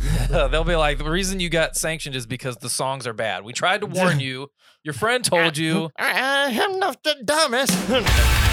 They'll be like, the reason you got sanctioned is because the songs are bad. We tried to warn you. Your friend told you. I am not the dumbest.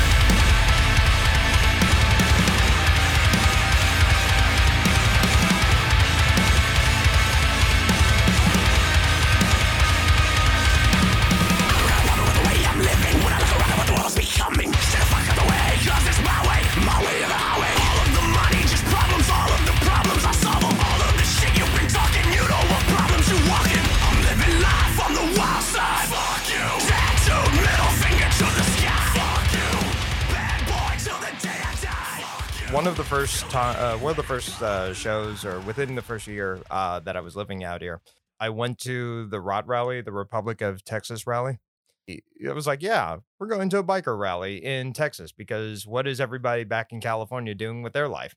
One of the first time, uh, one of the first uh, shows, or within the first year uh, that I was living out here, I went to the ROT rally, the Republic of Texas rally. It was like, yeah, we're going to a biker rally in Texas because what is everybody back in California doing with their life?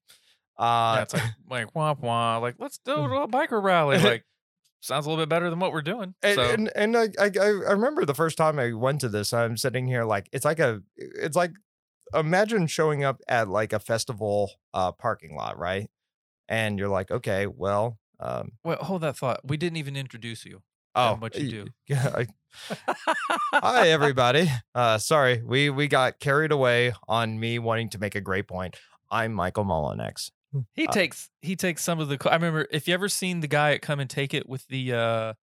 Yeah, Uh, it's like, like wah wah. Like, let's do a biker rally. Like, sounds a little bit better than what we're doing. and so and, and I I I remember the first time I went to this. I'm sitting here like it's like a it's like imagine showing up at like a festival uh parking lot, right? And you're like, okay, well, um, Wait, hold that thought. We didn't even introduce you. oh, and what you do. Yeah. Hi everybody. Uh, sorry, we we got carried away on me wanting to make a great point. I'm Michael Mullinex. He Uh, takes he takes some of the. I remember if you ever seen the guy at Come and Take It with the uh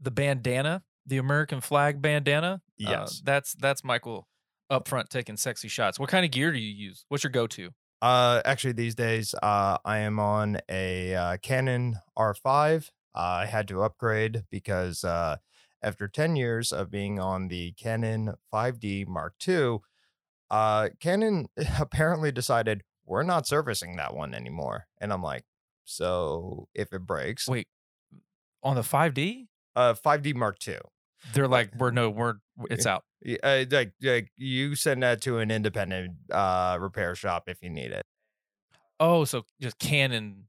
the bandana, the American flag bandana. uh, Yes. that's that's Michael up front taking sexy shots. What kind of gear do you use? What's your go to? Uh, actually, these days, uh, I am on a uh, Canon R5. Uh, I had to upgrade because uh, after 10 years of being on the Canon 5D Mark II, uh, Canon apparently decided we're not servicing that one anymore. And I'm like, so if it breaks, Wait, on the 5D, uh, 5D Mark II. They're like, we're no, we're it's out. Uh, like, like you send that to an independent uh, repair shop if you need it. Oh, so just Canon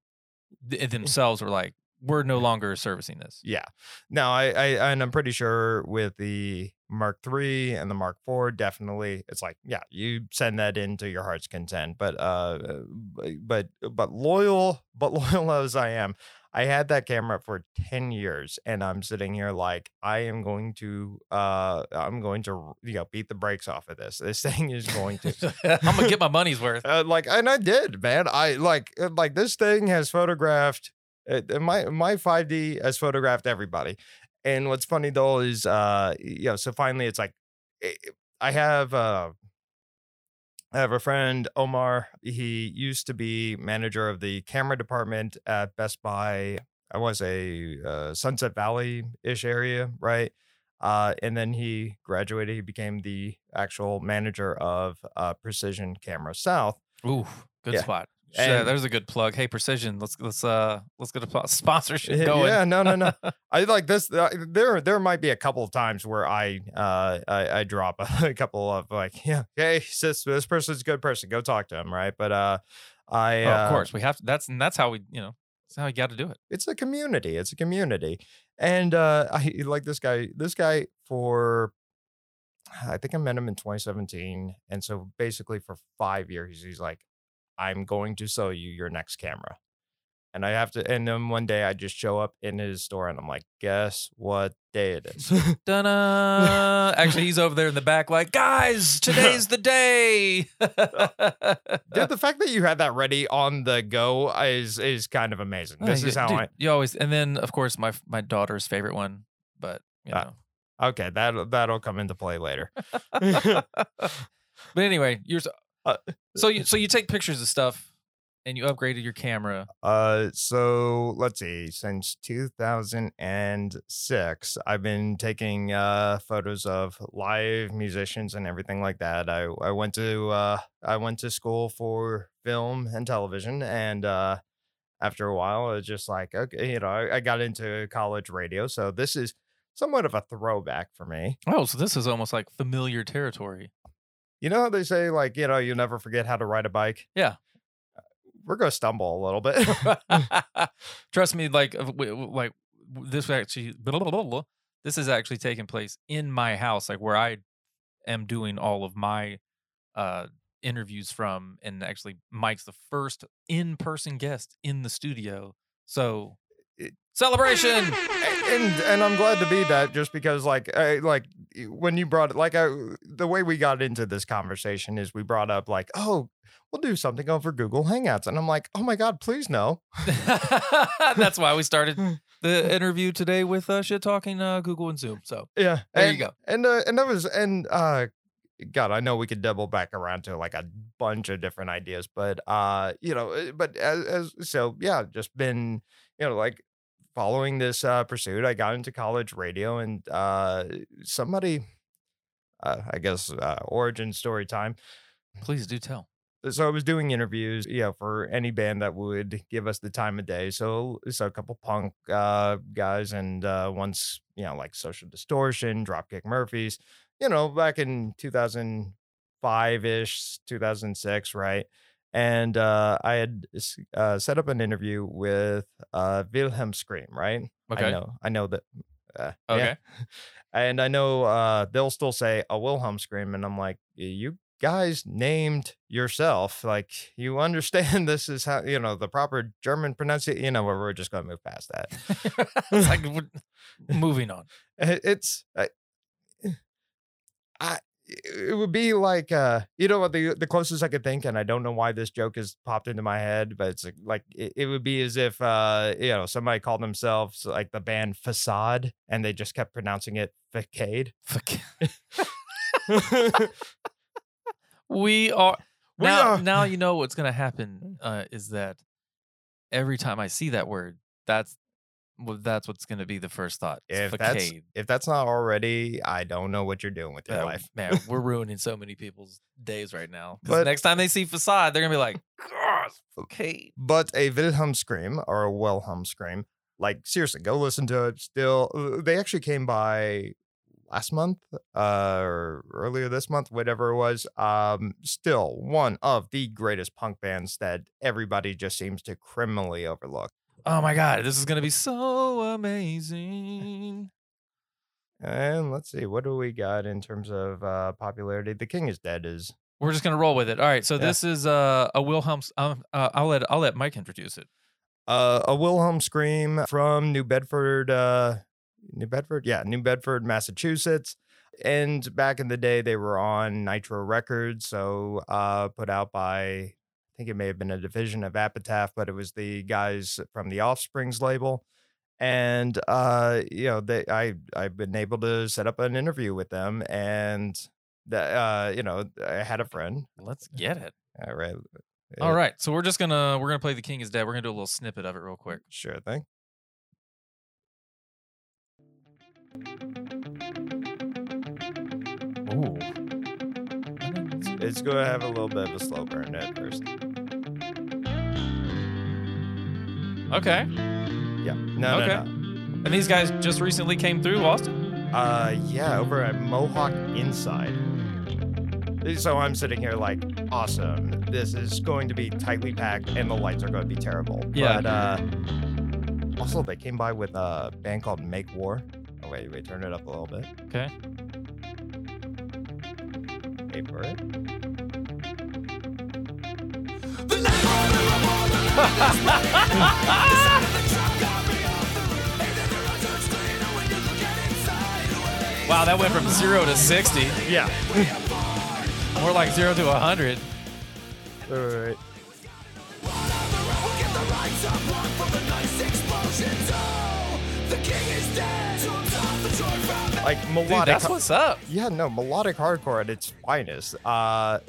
th- themselves were like, we're no longer servicing this. Yeah. Now I, I and I'm pretty sure with the Mark III and the Mark IV, definitely it's like, yeah, you send that into your heart's content. But uh but but loyal, but loyal as I am, I had that camera for 10 years and I'm sitting here like I am going to uh I'm going to you know beat the brakes off of this. This thing is going to I'm gonna get my money's worth. uh, like and I did, man. I like uh, like this thing has photographed uh, uh, my my 5D has photographed everybody. And what's funny though is uh you know so finally it's like eh, I have uh I have a friend Omar. He used to be manager of the camera department at Best Buy. I was a uh, Sunset Valley ish area, right? Uh, and then he graduated. He became the actual manager of uh, Precision Camera South. Ooh, good Yeah. spot. Yeah, there's a good plug. Hey, Precision, let's let's uh let's get a sponsorship Yeah, going. Yeah, no, no, no. I like this. Uh, there, there might be a couple of times where I, uh, I, I drop a, couple of like, yeah, hey, this this person's a good person. Go talk to him, right? But uh, I, Oh, uh, of course, we have to. That's and that's how we, you know, that's how you got to do it. it's a community. It's a community, and uh, I like this guy. This guy for, I think I met him in 2017, and so basically for five years, he's like, I'm going to sell you your next camera. And I have to, and then one day I just show up in his store and I'm like, guess what day it is? Dun Actually, he's over there in the back, like, guys, today's the day. Dude, the fact that you had that ready on the go is is kind of amazing. This Hey, is how dude, I You always, and then of course my my daughter's favorite one, but you Ah. know. okay, that that'll come into play later. but anyway, you're so, so you so you take pictures of stuff, and you upgraded your camera. Uh, so let's see. Since 2006, I've been taking uh photos of live musicians and everything like that. I I went to uh I went to school for film and television, and uh after a while, it's just like okay, you know, I, I got into college radio, so this is somewhat of a throwback for me. Oh, so this is almost like familiar territory. You know how they say like you know you'll never forget how to ride a bike. Yeah. We're gonna stumble a little bit. Trust me, like uh, like this actually blah, blah, blah. this is actually taking place in my house, like where I am doing all of my uh interviews from, and actually Mike's the first in person guest in the studio. So Celebration. and and I'm glad to be that just because like I, like when you brought it like I, the way we got into this conversation is we brought up like oh we'll do something over Google Hangouts and I'm like oh my god please no That's why we started the interview today with uh, shit talking uh, Google and Zoom. So yeah There and, you go. and uh, and that was and uh God I know we could double back around to like a bunch of different ideas but uh you know uh, but as, as so yeah just been you know like following this uh pursuit I got into college radio and uh somebody uh, I guess uh, origin story time. please do tell. So I was doing interviews, you know, for any band that would give us the time of day. So so a couple punk uh, guys and uh, once you know like Social Distortion, Dropkick Murphys, you know, back in 2005 ish, 2006, right? And uh, I had uh, set up an interview with uh, Wilhelm Scream, right? Okay. I know, I know that. Uh, yeah. Okay. And I know uh, they'll still say a Wilhelm scream, and I'm like, you guys named yourself. Like, you understand this is how you know the proper German pronunciation. You know, where we're just going to move past that. it's like moving on. It's I, I it would be like uh you know what the the closest I could think, and I don't know why this joke has popped into my head, but it's like, it, it would be as if uh you know somebody called themselves like the band Facade, and they just kept pronouncing it Facade. We are We now. are- Now you know what's gonna happen uh, is that every time I see that word, that's well, that's what's gonna be the first thought. If that's if that's not already, I don't know what you're doing with your Uh, life. man, we're ruining so many people's days right now. But- next time they see facade, they're gonna be like, "God, facade." But a Wilhelm scream or a Wilhelm scream, like seriously, go listen to it. Still, uh, they actually came by last month uh, or earlier this month, whatever it was. Um, still one of the greatest punk bands that everybody just seems to criminally overlook. Oh my god, this is gonna be so amazing. And let's see, what do we got in terms of uh, popularity? The King is Dead is We're just gonna roll with it. All right, so Yeah. this is uh, a Wilhelm. Um, uh, I'll let I'll let Mike introduce it. uh, a Wilhelm scream from New Bedford, uh, New Bedford, yeah, New Bedford, Massachusetts. And back in the day, they were on Nitro Records, so uh, put out by think it may have been a division of Epitaph, but it was the guys from the Offsprings label. And uh, you know, they I I've been able to set up an interview with them, and that uh, you know, I had a friend. Let's get it. All right, All uh, so we're just gonna we're gonna play "The King Is Dead." We're gonna do a little snippet of it real quick. sure thing. Ooh. It's going to have a little bit of a slow burn at first. Okay. Yeah. No, Okay. no, no. And these guys just recently came through Austin. Uh, yeah, over at Mohawk Inside. So I'm sitting here like, awesome. This is going to be tightly packed, and the lights are going to be terrible. Yeah. But uh, also, they came by with a band called Make War. Oh wait, wait, turn it up a little bit. Okay. Wait for it. Wow, that went from zero to sixty. Yeah. More like zero to a hundred. All right. Like Dude, melodic. that's what's up. yeah, no, melodic hardcore at its finest. Uh,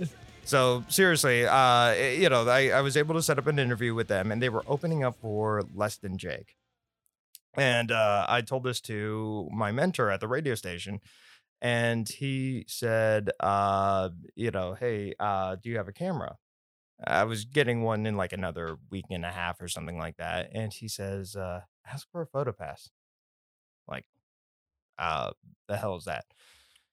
so seriously, uh, eh, you know, I, I was able to set up an interview with them, and they were opening up for Less Than Jake. And uh, I told this to my mentor at the radio station, and he said, uh, you know, hey, uh, do you have a camera? I was getting one in like another week and a half or something like that, and he says, uh, ask for a photo pass. Like, uh, the hell is that?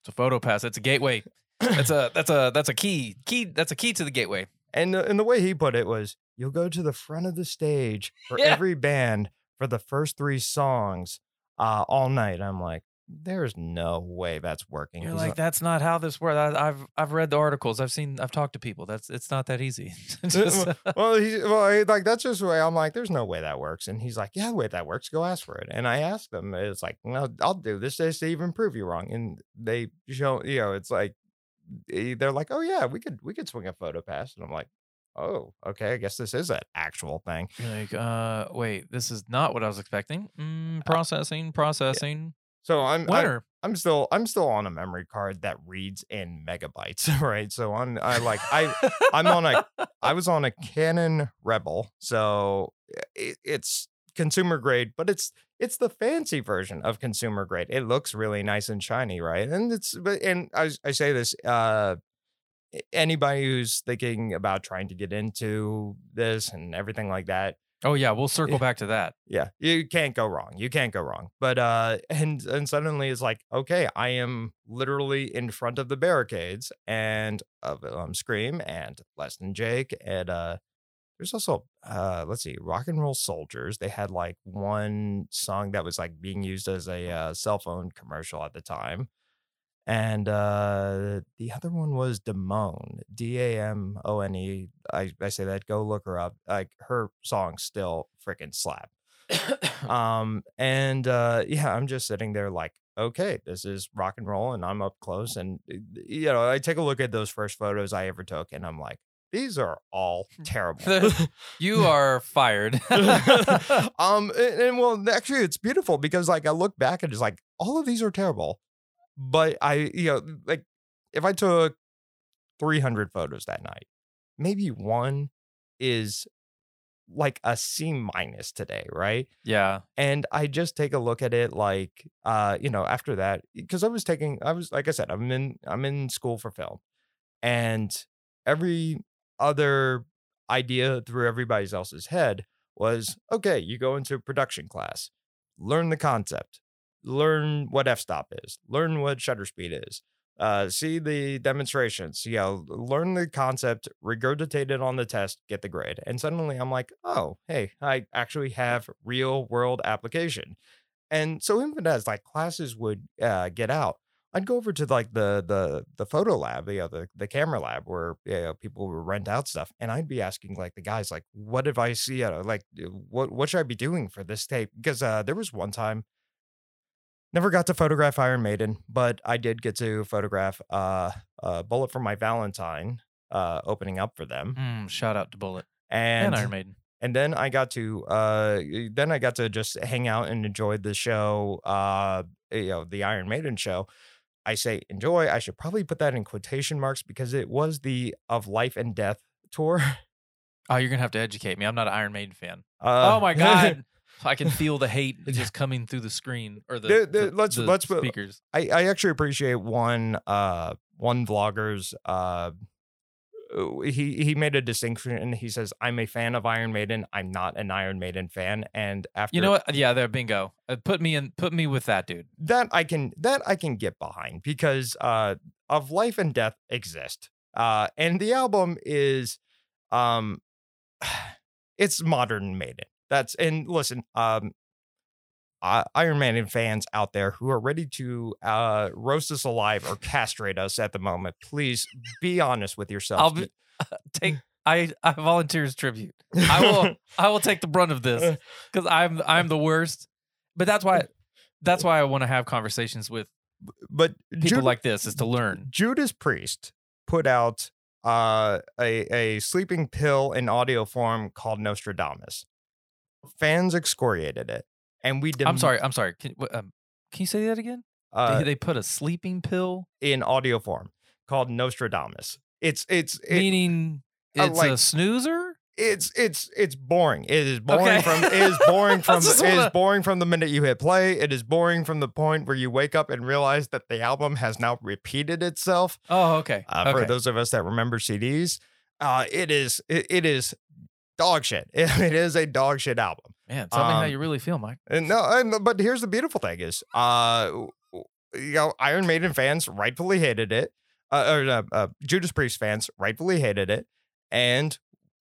It's a photo pass. It's a gateway. That's a that's a that's a key. Key. That's a key to the gateway. And the, and the way he put it was, you'll go to the front of the stage for Yeah. every band for the first three songs uh, all night. I'm like, there's no way that's working. You're like, that's not how this works. I, I've I've read the articles. I've seen. I've talked to people. That's it's not that easy. Uh, just- uh well, he's well, he, like that's just the way I'm like. There's no way that works, and he's like, yeah, the way that works, go ask for it. And I asked them, it's like, no, I'll do this just to even prove you wrong. And they show, you know, it's like they're like, oh yeah, we could we could swing a photo pass, and I'm like, oh okay, I guess this is an actual thing. You're like, uh, wait, this is not what I was expecting. Mm, processing, processing. So I'm I, Winner. I'm still I'm still on a memory card that reads in megabytes, right? So on I like I I'm on a I was on a Canon Rebel, so it, it's consumer grade, but it's it's the fancy version of consumer grade. It looks really nice and shiny, right? And it's but and I I say this uh anybody who's thinking about trying to get into this and everything like that oh yeah, we'll circle Yeah. back to that. yeah you can't go wrong you can't go wrong but uh and and suddenly it's like okay i am literally in front of the barricades and of um scream and less than jake and uh there's also uh let's see rock and roll soldiers they had like one song that was like being used as a uh, cell phone commercial at the time and uh the other one was Damone, D A M O N E. I I say that. Go look her up. Like her songs still freaking slap. Um and uh yeah, I'm just sitting there like, okay, this is rock and roll, and I'm up close, and uh, you know, I take a look at those first photos I ever took, and I'm like, these are all terrible. you are fired. um and, and well actually it's beautiful because like i look back and it's like all of these are terrible but i you know like if i took 300 photos that night maybe one is like a c minus today right yeah. and i just take a look at it like uh you know after that because i was taking i was like i said i'm in i'm in school for film and every other idea through everybody else's head was okay you go into production class learn the concept learn what f-stop is learn what shutter speed is uh, see the demonstrations you know learn the concept regurgitate it on the test get the grade. And suddenly i'm like oh hey i actually have real world application. And so even as like classes would uh, get out I'd go over to like the the the photo lab, you know, the the camera lab where you know, people would rent out stuff, and I'd be asking like the guys like, "What advice? You know, like uh, what what should I be doing for this tape?" Because uh, there was one time, never got to photograph Iron Maiden, but I did get to photograph uh, a bullet for my Valentine, uh, opening up for them, Mm, shout out to Bullet and and Iron Maiden. and then I got to uh then I got to just hang out and enjoy the show uh you know the Iron Maiden show. I say enjoy. I should probably put that in quotation marks because it was the of life and death tour. Oh, you're gonna have to educate me. I'm not an Iron Maiden fan. Uh, oh my god, I can feel the hate just coming through the screen or the, The- the- let's- the let's put- speakers. I, I actually appreciate one uh one vlogger's uh, he he made a distinction and he says I'm a fan of Iron Maiden. I'm not an Iron Maiden fan. And after You know what? Yeah, there, bingo. Uh, put me in. Put me with that dude. that I can that I can get behind because uh of life and death exist. Uh and the album is um it's modern Maiden. That's and listen, um uh, Iron Man fans out there who are ready to uh roast us alive or castrate us at the moment, please be honest with yourself. I'll be- Take. I I volunteer as tribute. I will. I will take the brunt of this because I'm I'm the worst. But that's why. That's why I want to have conversations with but people Jude- like this is to learn. Judas Priest put out uh, a a sleeping pill in audio form called Nostradamus. Fans excoriated it, and we. I'm sorry. I'm sorry. Can, um, can you say that again? Uh, they, they put a sleeping pill, in audio form called Nostradamus. It's it's it- meaning uh, it's like- a snoozer. it's it's it's boring. It is boring Okay. from it is boring from it is wanna- boring from the minute you hit play. It is boring from the point where you wake up and realize that the album has now repeated itself. Oh, okay. Uh, okay. For those of us that remember CDs, uh, it is it, it is dog shit. It is a dog shit album. Man, tell me how um, you really feel, Mike. And no, and, but here's the beautiful thing is, uh, you know, Iron Maiden fans rightfully hated it. Uh, or uh, uh, Judas Priest fans rightfully hated it, and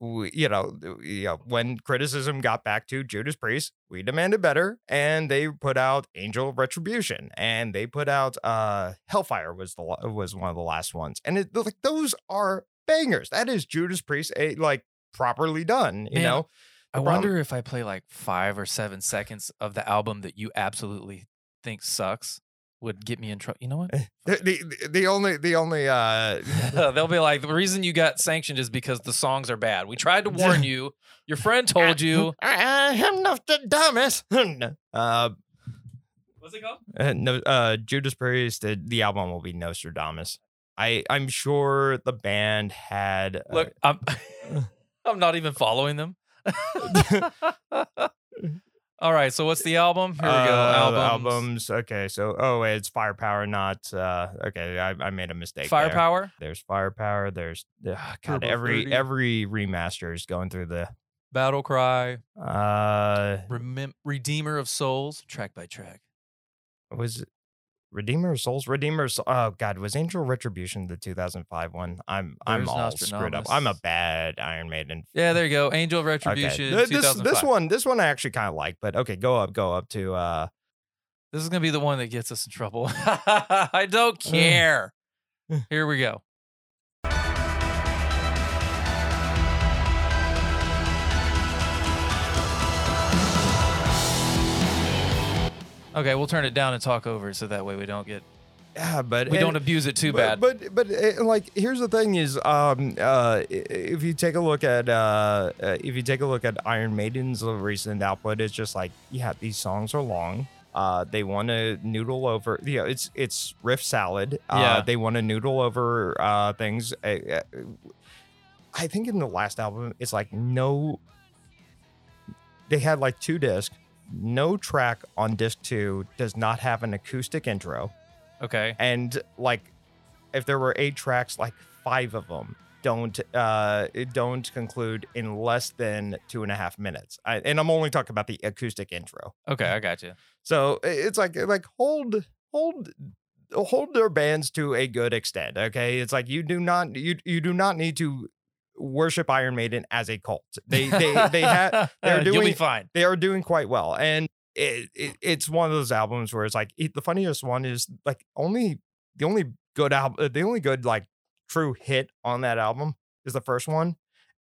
we, you know, you know, when criticism got back to Judas Priest, we demanded better, and they put out Angel Retribution, and they put out uh Hellfire was the was one of the last ones, and it like those are bangers. That is Judas Priest, a, like properly done. You Man, know, I problem- wonder if I play like five or seven seconds of the album that you absolutely think sucks would get me in trouble. You know what? the, the the only the only uh They'll be like, the reason you got sanctioned is because the songs are bad. We tried to warn you. Your friend told you. I am Nostradamus. uh, What's it called? Uh, no, uh, Judas Priest. The, the album will be Nostradamus. I I'm sure the band had uh, Look, I'm, I'm not even following them. All right, so what's the album? Here we go. uh, Albums. albums. Okay, so oh, it's Firepower, not uh. Okay, I, I made a mistake. there. Firepower, There's Firepower. There's uh, God. Turbo Every 30. every remaster is going through the Battle Cry, uh. Remem- Redeemer of Souls, track by track. Was it Redeemer of Souls? Redeemer. of Sou- Oh God, was Angel Retribution the 2005 one? I'm I'm all screwed up. I'm a bad Iron Maiden Yeah, there you go. Angel of Okay. Retribution. This this one this one I actually kind of like, but okay, go up, go up to uh This is gonna be the one that gets us in trouble. I don't care. Here we go. Okay, we'll turn it down and talk over it so that way we don't get yeah, but we and- don't abuse it too but, bad. But but uh, like here's the thing is um uh if you take a look at uh, uh if you take a look at Iron Maiden's recent output, it's just like yeah these songs are long. Uh, they want to noodle over. You know, it's it's riff salad. Uh, Yeah. they want to noodle over uh things. Uh, uh, I think in the last album, it's like no. They had like two discs. No track on disc two does not have an acoustic intro okay. and like if there were eight tracks like five of them don't uh don't conclude in less than two and a half minutes I, and i'm only talking about the acoustic intro Okay, I got you. so it's like like hold hold hold their bands to a good extent okay it's like you do not you you do not need to worship iron maiden as a cult. They they they have they're doing- fine. they are doing quite well. And it, it it's one of those albums where it's like it, the funniest one is like only the only good album uh, the only good like true hit on that album is the first one.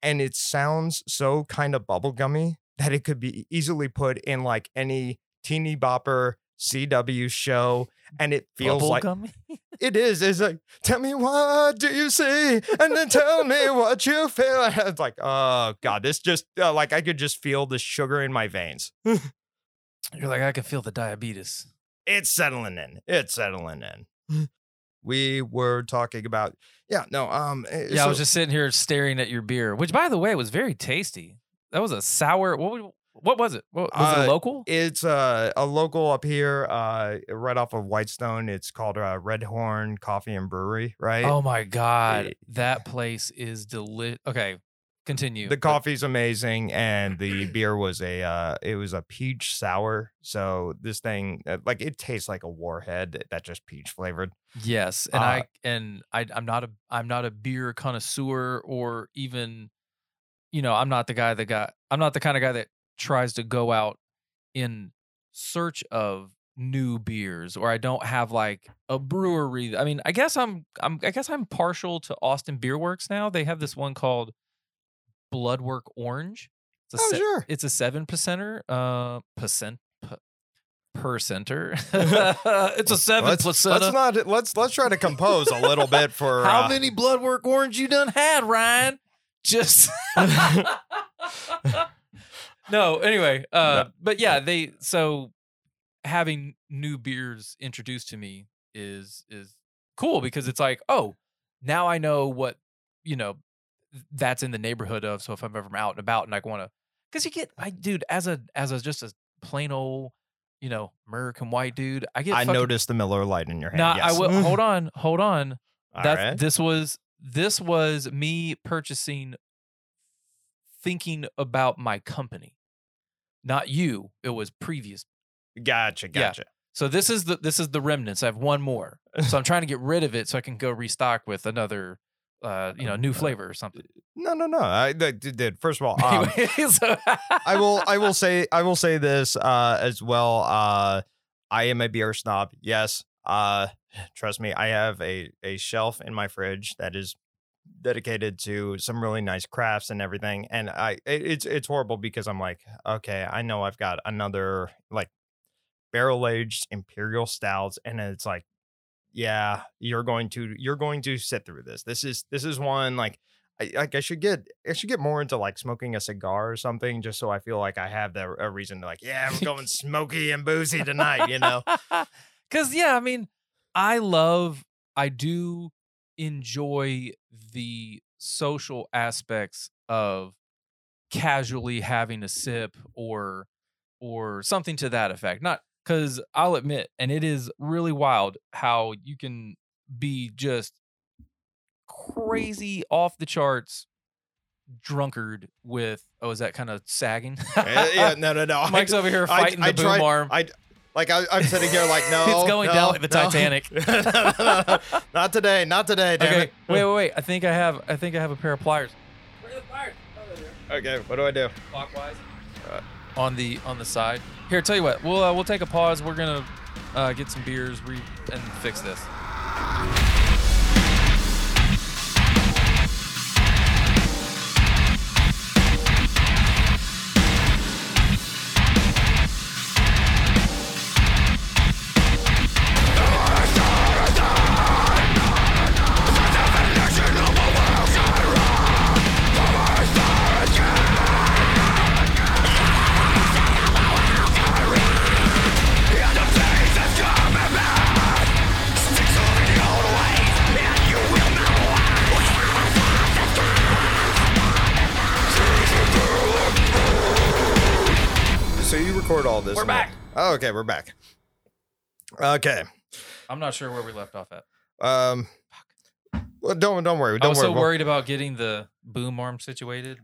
And it sounds so kind of bubblegummy that it could be easily put in like any teeny bopper cw show and it feels like Bubblegummy? it is. It's like, tell me what do you see, and then tell me what you feel. And it's like, oh god, this just uh, like I could just feel the sugar in my veins. You're like, I can feel the diabetes. It's settling in. It's settling in. We were talking about, yeah, no, um, eh, Yeah, I was just sitting here staring at your beer, which, by the way, was very tasty. That was a sour. What? What was it? What, was Uh, it local? It's uh, a local up here, uh, right off of Whitestone. It's called uh, Red Horn Coffee and Brewery, right? Oh my god, Eh, that place is deli. Okay, continue. the coffee's amazing and the beer was a uh it was a peach sour so this thing uh, like it tastes like a warhead that just peach flavored Yes, and I and I I'm not a I'm not a beer connoisseur or even, you know, I'm not the guy that got I'm not the kind of guy that tries to go out in search of new beers or I don't have like a brewery. I mean, I guess I'm I'm I guess I'm partial to Austin Beer Works now. They have this one called Bloodwork Orange. It's a oh se- sure it's a seven percenter uh percent p- per center. it's a seven let's, percenter. let's not let's let's try to compose a little bit for How uh, many bloodwork orange you done had, Ryan? Just no. Anyway, uh, but yeah, they so having new beers introduced to me is is cool because it's like, oh, now I know what you know that's in the neighborhood of. So if I'm ever out and about and I want to, because you get, I dude, as a as a just a plain old, you know, American white dude, I get. i fucking- noticed the Miller Lite in your hand Nah, yes. I will. hold on, hold on. All That's right. this was this was me purchasing thinking about my company. Not you. It was previous. gotcha yeah. gotcha So this is the this is the remnants. I have one more. So I'm trying to get rid of it so I can go restock with another uh, you know, new flavor or something. No, no, no. I did. First of all, um, I will I will say I will say this uh as well. Uh I am a beer snob. Yes. Uh trust me, I have a a shelf in my fridge that is dedicated to some really nice crafts and everything. And I it, it's it's horrible because I'm like, okay, I know I've got another like barrel aged imperial stouts and it's like yeah, you're going to you're going to sit through this. This is this is one like I, like I should get I should get more into like smoking a cigar or something just so I feel like I have the a reason to like yeah we're going smoky and boozy tonight you know Cause yeah, I mean, I love, I do enjoy the social aspects of casually having a sip or or something to that effect. Not because I'll admit, and it is really wild how you can be just crazy off the charts drunkard with oh is that kind of sagging yeah, yeah, no no no mike's I, over here I- fighting I the boom tried- arm I like I, I'm sitting here like no It's going no, down like the no. Titanic. No, no, no, no. not today not today damn okay it wait wait wait i think i have i think i have a pair of pliers pliers. okay what do I do clockwise on the on the side. Here, tell you what, we'll uh, we'll take a pause. We're gonna uh, get some beers re- and fix this. Okay we're back okay I'm not sure where we left off at. um well don't don't worry don't I was worry so worried about getting the boom arm situated.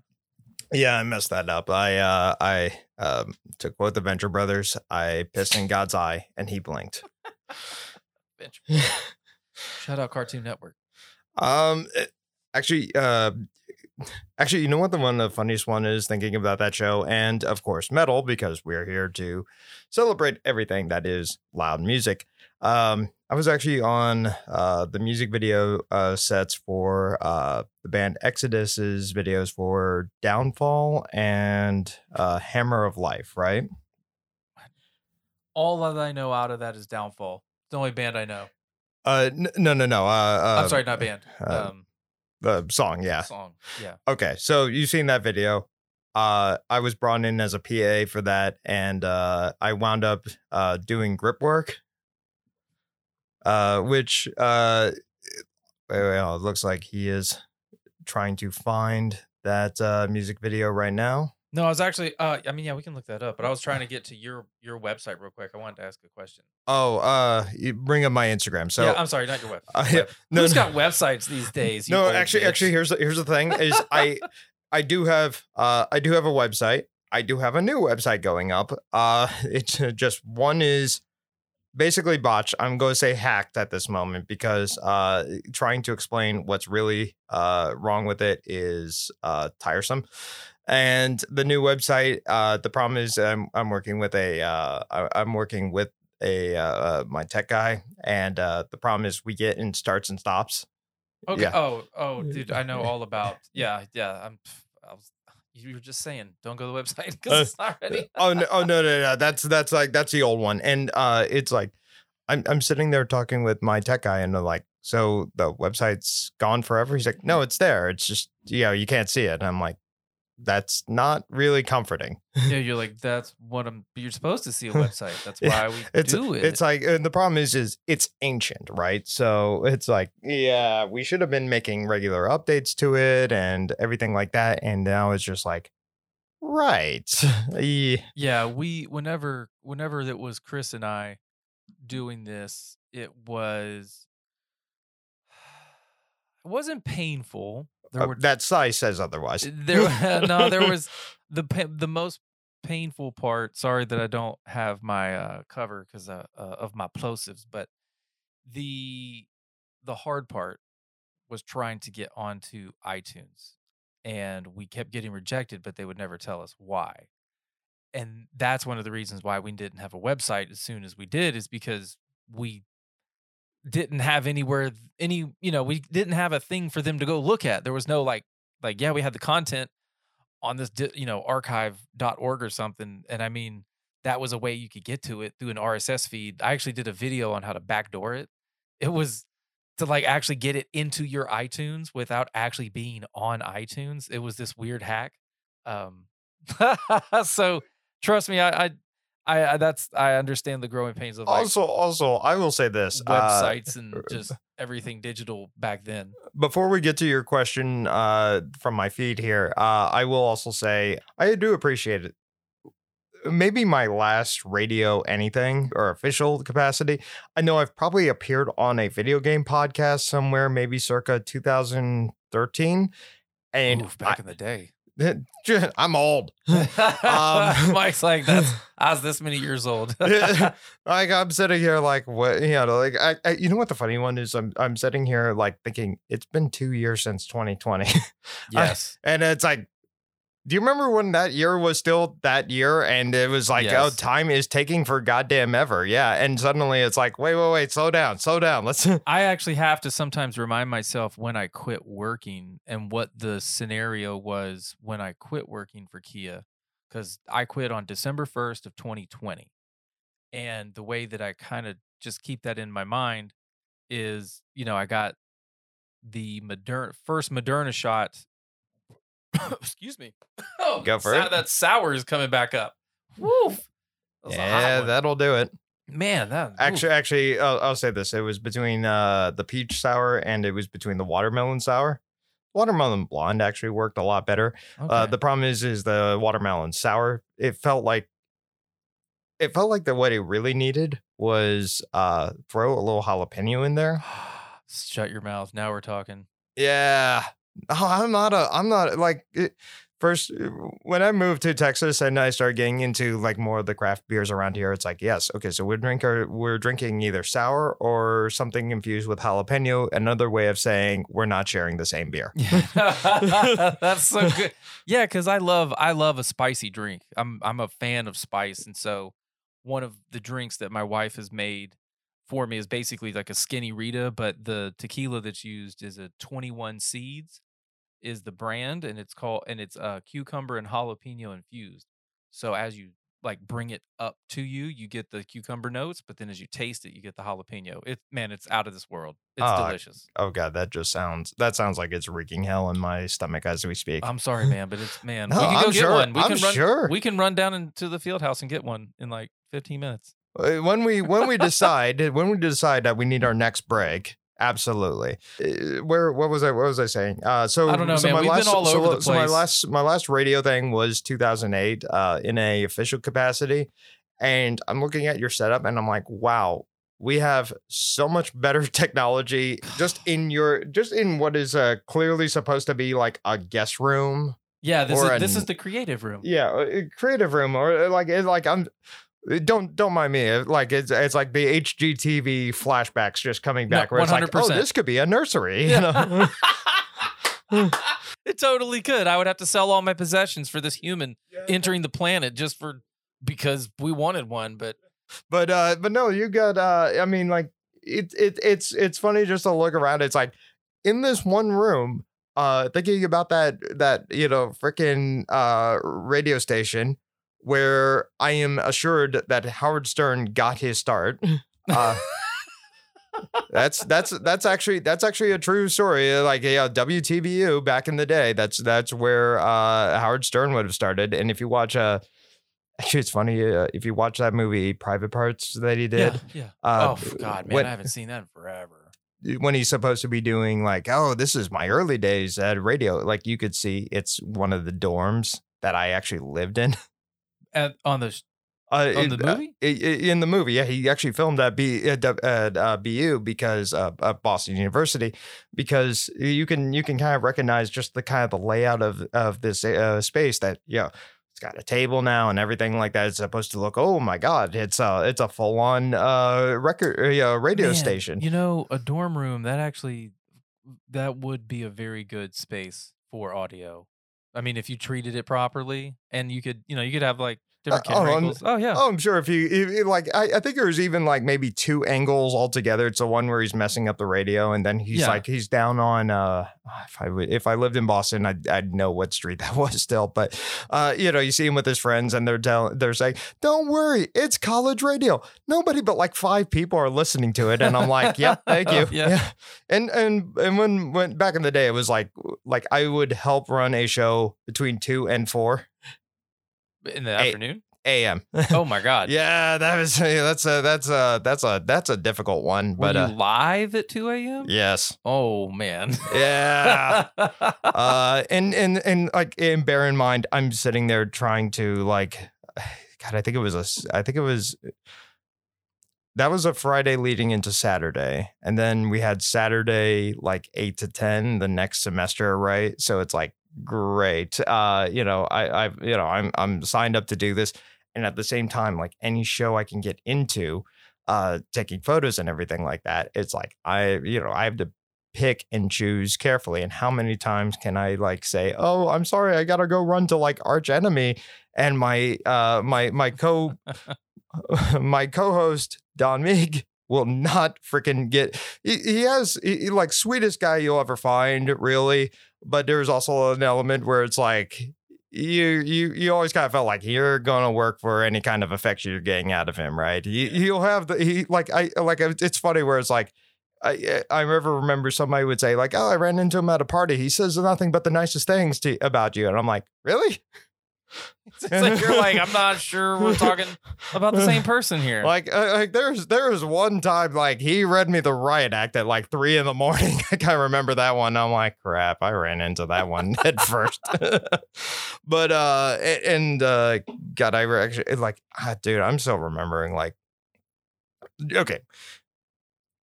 Yeah, I messed that up. I uh I um took both the Venture Brothers, I pissed in God's eye, and he blinked. Shout out Cartoon Network. Um it- actually uh actually you know what the one the funniest one is thinking about that show and of course metal because we're here to celebrate everything that is loud music. Um I was actually on uh the music video uh sets for uh the band Exodus's videos for Downfall and uh Hammer of Life, right? All that I know out of that is Downfall. It's the only band I know. Uh n- no no no uh, uh I'm sorry, not band. uh, Um, the song yeah song. Yeah. Okay, so you've seen that video. Uh, I was brought in as a PA for that, and uh, I wound up uh, doing grip work, uh, which uh, well, it looks like he is trying to find that uh, music video right now. No, I was actually. Uh, I mean, yeah, we can look that up. But I was trying to get to your your website real quick. I wanted to ask a question. Oh, uh, you bring up my Instagram. So yeah, I'm sorry, not your web. Uh, web. no, Who's no. got websites these days? no, actually, bitch? actually, here's the, here's the thing: is I I do have uh I do have a website. I do have a new website going up. Uh, it's uh, just one is basically botched. I'm going to say hacked at this moment because uh trying to explain what's really uh wrong with it is uh tiresome. And the new website, uh, the problem is I'm I'm working with a uh I, I'm working with a uh, uh my tech guy, and uh the problem is we get in starts and stops. Okay. Yeah. Oh, oh, dude, I know all about. Yeah, yeah. I'm. I was. You were just saying, don't go to the website because Uh, it's not ready. oh no, oh no, no, no. That's that's like that's the old one. And uh it's like I'm I'm sitting there talking with my tech guy and they're like, so the website's gone forever. He's like, no, it's there. It's just you know, you can't see it. And I'm like, that's not really comforting. yeah, you're like that's what I'm. You're supposed to see a website. That's Yeah, why we It's do it. it's like and the problem is is it's ancient, right? So it's like, yeah, we should have been making regular updates to it and everything like that. And now it's just like, right. yeah. yeah, we whenever whenever it was Chris and I doing this, it was it wasn't painful. Uh, were that size says otherwise. there no there was the the most painful part sorry that i don't have my uh cover because uh, uh, of my plosives but the the hard part was trying to get onto iTunes and we kept getting rejected, but they would never tell us why. And that's one of the reasons why we didn't have a website as soon as we did, is because we didn't have anywhere any you know we didn't have a thing for them to go look at. There was no like like yeah we had the content on this you know archive.org or something and i mean that was a way you could get to it through an rss feed. I actually did a video on how to backdoor it. It was to like actually get it into your itunes without actually being on itunes. It was this weird hack um so trust me i i I, I that's I understand the growing pains of like Also, also, I will say this: uh, websites and just everything digital back then. before we get to your question uh, from my feed here, uh, I will also say I do appreciate it. Maybe my last radio anything or official capacity. I know I've probably appeared on a video game podcast somewhere, maybe circa 2013. And Oof, back in the day. I, I'm old. Um, Mike's like that's I was this many years old. like I'm sitting here like what you know like I, I you know what the funny one is I'm I'm sitting here like thinking it's been two years since 2020 yes. and it's like do you remember when that year was still that year and it was like oh time is taking for goddamn ever yeah and suddenly it's like wait wait wait slow down slow down let's I actually have to sometimes remind myself when I quit working and what the scenario was when I quit working for Kia cuz I quit on December 1st of 2020. And the way that I kind of just keep that in my mind is, you know, I got the Moderna first Moderna shot. Excuse me. Oh, Go for sou- it. That sour is coming back up. Woof. That was a hot yeah one. that'll do it man, that oof. actually actually I'll, I'll say this it was between uh the peach sour and it was between the watermelon sour watermelon blonde actually worked a lot better Uh, the problem is, is the watermelon sour. It felt like, it felt like that what it really needed was uh throw a little jalapeno in there. Shut your mouth. Now we're talking. Yeah, Oh, I'm not a, I'm not like it, first eh, when I moved to Texas and I started getting into like more of the craft beers around here. It's like yes, okay, so we're drinking we're drinking either sour or something infused with jalapeno. Another way of saying we're not sharing the same beer. That's so good. Yeah, because I love I love a spicy drink. I'm I'm a fan of spice, and so one of the drinks that my wife has made for me is basically like a skinny Rita, but the tequila that's used is a 21 Seeds is the brand, and it's called and it's uh cucumber and jalapeno infused. So as you like bring it up to you, you get the cucumber notes, but then as you taste it, you get the jalapeno. It man, it's out of this world. It's Ah, delicious. Oh god, that just sounds that sounds like it's wreaking hell in my stomach as we speak. I'm sorry, man, but it's man. No, we can go I'm get sure- one. We I'm can run. sure. We can run down into the field house and get one in like 15 minutes. Uh, when we when we decide when we decide that we need our next break absolutely Uh, where what was i what was i saying uh so I don't know, so man. my We've been last all so, over the so my last my last radio thing was 2008 uh in a official capacity and i'm looking at your setup and i'm like wow we have so much better technology just in your just in what is uh clearly supposed to be like a guest room Yeah, this is this is the creative room. yeah, uh, creative room or uh, like it's like I'm. Don't don't mind me. Like it's it's like the HGTV flashbacks just coming No, back where it's like, oh, this could be a nursery. You know? it totally could. I would have to sell all my possessions for this human entering the planet just for because we wanted one. But but uh, but no, you got. uh I mean, like it it it's it's funny just to look around. It's like in this one room. Uh, thinking about that that you know freaking uh radio station where I am assured that Howard Stern got his start. Uh, that's that's that's actually that's actually a true story. Like yeah, WTBU back in the day. That's that's where uh, Howard Stern would have started. And if you watch uh actually it's funny uh, if you watch that movie Private Parts that he did. yeah, yeah. Uh, oh God, man, when- I haven't seen that in forever. when he's supposed to be doing like, oh, this is my early days at radio. Like you could see it's one of the dorms that I actually lived in. At, on the Uh, on the uh, movie. i- in the movie, yeah, he actually filmed at B at, at uh, BU because uh, at Boston University because you can you can kind of recognize just the kind of the layout of of this uh, space that you know it's got a table now and everything like that. It's supposed to look oh my god, it's a it's a full on uh record uh, radio Man, station. You know, a dorm room that actually that would be a very good space for audio. I mean, if you treated it properly, and you could, you know, you could have like different Uh, camera oh, I'm- Oh yeah, Oh, I'm sure if you, if, if, like, I, I think there's even like maybe two angles altogether. It's the one where he's messing up the radio, and then he's Yeah. like, he's down on. uh If I would, if I lived in Boston, I'd, I'd know what street that was still. But, uh, you know, you see him with his friends, and they're telling, they're saying, "Don't worry, it's college radio. Nobody but like five people are listening to it." And I'm like, "Yep, thank you." Yeah. And and and when when back in the day, it was like like I would help run a show between two and four in the Hey, afternoon. a.m. Oh my god. Yeah, that was that's a that's a that's a that's a difficult one, Were but uh, live at two a.m.? yes, Oh man. yeah. uh, and and and like, and bear in mind, I'm sitting there trying to like, God, I think it was a, I think it was. That was a Friday leading into Saturday, and then we had Saturday like eight to ten the next semester, right? So it's like great. Uh, you know, I, I've, you know, I'm, I'm signed up to do this, and at the same time, like any show I can get into, uh, taking photos and everything like that, it's like I, you know, I have to pick and choose carefully. And how many times can I like say, "Oh, I'm sorry, I gotta go run to like Arch Enemy," and my, uh, my, my co, my co-host Don Meek will not freaking get. He, he has he, like sweetest guy you'll ever find, really. But there's also an element where it's like you you you always kind of felt like you're gonna work for any kind of affection you're getting out of him, right? He, he'll have the he like I like it's funny where it's like. I eh, I ever remember somebody would say like, "Oh, I ran into him at a party. He says nothing but the nicest things to about you," and I'm like, "Really? it's like you're like, I'm not sure we're talking about the same person here. Like, uh, like there's there was one time like he read me the riot act at like three in the morning. I can't remember that one. I'm like, crap, I ran into that one head first. but uh, and uh, God, I actually like, ah, dude, I'm still remembering like, okay.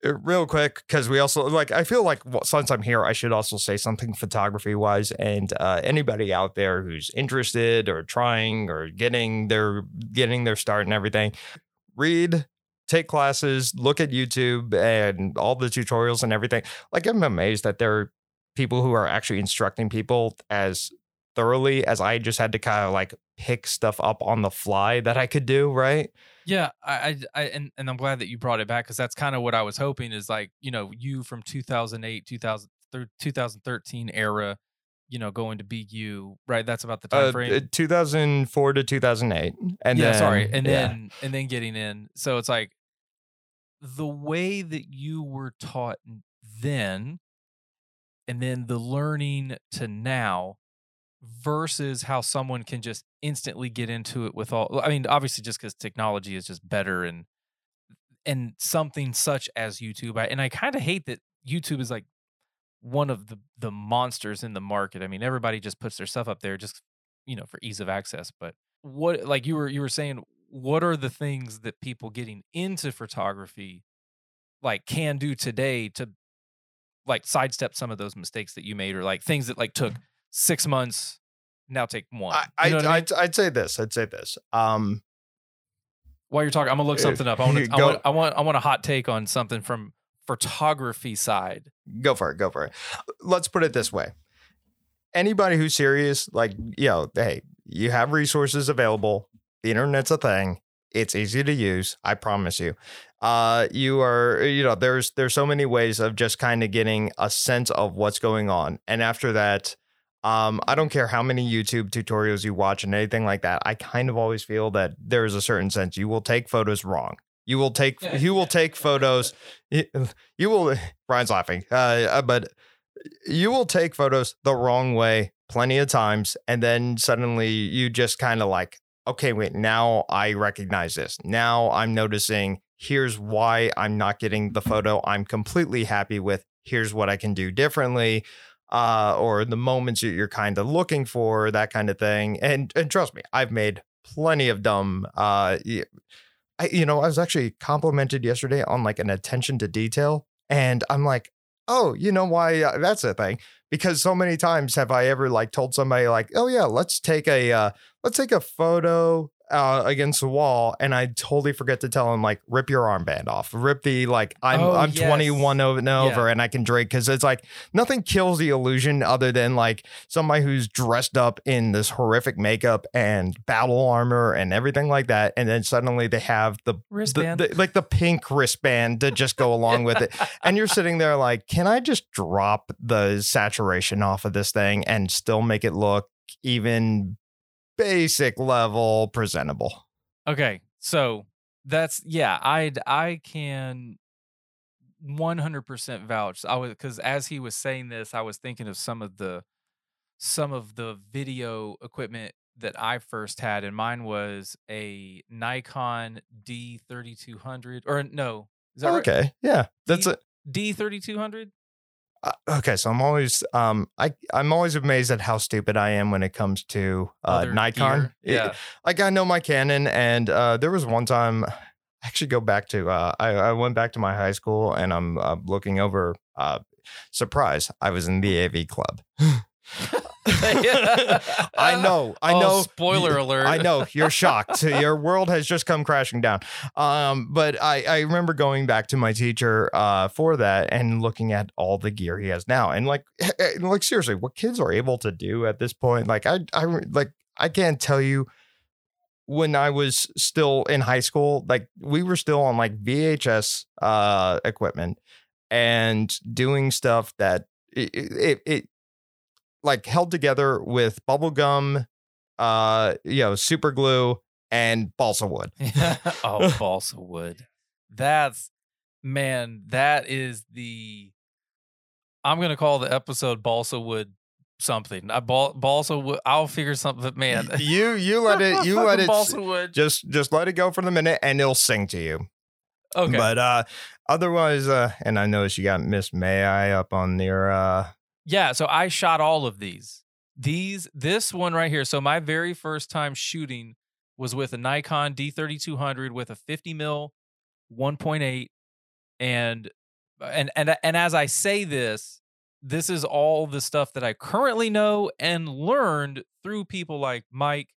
Uh, Real quick, because we also like. I feel like well, since I'm here, I should also say something photography wise. And uh, anybody out there who's interested or trying or getting their getting their start and everything, read, take classes, look at YouTube and all the tutorials and everything. Like I'm amazed that there are people who are actually instructing people as thoroughly as I just had to kind of like pick stuff up on the fly that I could do, right? Yeah, I, I, I and, and I'm glad that you brought it back because that's kind of what I was hoping is like you know you from 2008, 2000, thir- 2013 era, you know, going to be you, right? That's about the time Uh, frame. uh, 2004 to 2008. And yeah, then, sorry, and yeah. then and then getting in. So it's like the way that you were taught then, and then the learning to now versus how someone can just instantly get into it with all i mean obviously just because technology is just better and and something such as youtube I, and i kind of hate that youtube is like one of the the monsters in the market. I mean everybody just puts their stuff up there just you know for ease of access but what like you were you were saying what are the things that people getting into photography like can do today to like sidestep some of those mistakes that you made or like things that like took mm. Six months now take one I, You I, know what I mean? I'd, say this. I'd say this. Um, while you're talking i'm gonna look something up i want to I want, I want i want a hot take on something from photography side go for it. Go for it. Let's put it this way. Anybody who's serious, like, you know, hey, you have resources available. The internet's a thing. It's easy to use. I promise you. Uh, you are, you know, there's there's so many ways of just kind of getting a sense of what's going on. And after that, um, I don't care how many YouTube tutorials you watch and anything like that. I kind of always feel that there is a certain sense you will take photos wrong. You will take Yeah, you will yeah. take photos. You, you will. Brian's laughing. Uh, uh, but you will take photos the wrong way plenty of times, and then suddenly you just kind of like, okay, wait, now I recognize this. Now I'm noticing. Here's why I'm not getting the photo I'm completely happy with. Here's what I can do differently uh, or the moments that you're kind of looking for, that kind of thing. And and trust me, I've made plenty of dumb. Uh, I, you know, I was actually complimented yesterday on like an attention to detail, and I'm like, oh, you know why uh, that's a thing? Because so many times have I ever like told somebody like, oh yeah, let's take a uh, let's take a photo uh, against the wall, and I totally forget to tell him like rip your armband off, rip the like I'm Oh, I'm yes. 21 over and over, and I can drink because it's like nothing kills the illusion other than like somebody who's dressed up in this horrific makeup and battle armor and everything like that, and then suddenly they have the, the, Wristband. the like the pink wristband to just go along with it, and you're sitting there like, can I just drop the saturation off of this thing and still make it look even basic level presentable? Okay, so that's yeah, I I can 100% vouch. I was cuz as he was saying this, I was thinking of some of the some of the video equipment that I first had and mine was a Nikon D3200 or no, is that right? Okay, yeah, that's D- it. D3200? Uh, okay, so I'm always um I I'm always amazed at how stupid I am when it comes to uh, Nikon. gear? It- Yeah. like I know my Canon, and uh, there was one time. I actually go back to uh, I, I went back to my high school, and I'm uh, looking over. Uh, surprise! I was in the AV club. I know, I Oh, know. spoiler alert. I know you're shocked. Your world has just come crashing down. Um, but I, I remember going back to my teacher uh, for that and looking at all the gear he has now, and like, like seriously, what kids are able to do at this point. Like, I, I like, I can't tell you when I was still in high school, like we were still on like VHS uh, equipment and doing stuff that it, it, it like held together with bubble gum, uh, you know, super glue and balsa wood. oh, balsa wood. That's man, that is the I'm gonna call the episode balsa wood something. I bal- balsa wood I'll figure something man. You you let it you let it balsa wood. just just let it go for the minute and it'll sing to you. Okay. But uh otherwise uh and I noticed you got Miss May I up on your uh Yeah, so I shot all of these. These this one right here. So my very first time shooting was with a Nikon D3200 with a 50 mil 1.8 and and and and as I say this, this is all the stuff that I currently know and learned through people like Mike,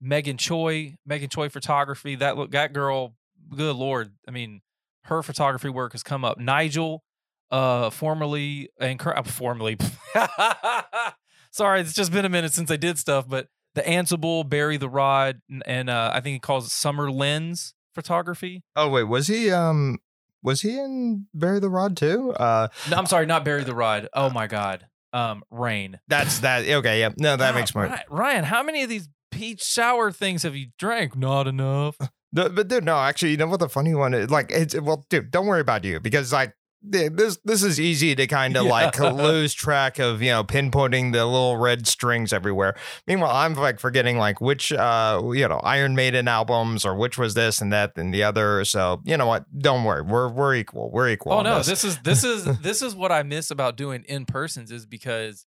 Megan Choi, Megan Choi photography. That look that girl, good lord. I mean, her photography work has come up. Nigel uh formerly and uh, formerly sorry it's just been a minute since i did stuff but the ansible barry the rod and, and uh i think he calls it summer lens photography Oh wait, was he um was he in Bury the Rod too? Uh no i'm sorry not barry the rod oh my god um rain that's that okay, yeah. No, that Wow, makes more Ryan, how many of these peach sour things have you drank not enough The, but dude, no, actually, you know what the funny one is? Like, it's well, dude, don't worry about you because like this this is easy to kind of Yeah. like lose track of you know pinpointing the little red strings everywhere. Meanwhile, I'm like forgetting like which uh you know Iron Maiden albums or which was this and that and the other. So you know what? Don't worry, we're we're equal. We're equal. Oh no, this. this is this is this is what I miss about doing in persons is because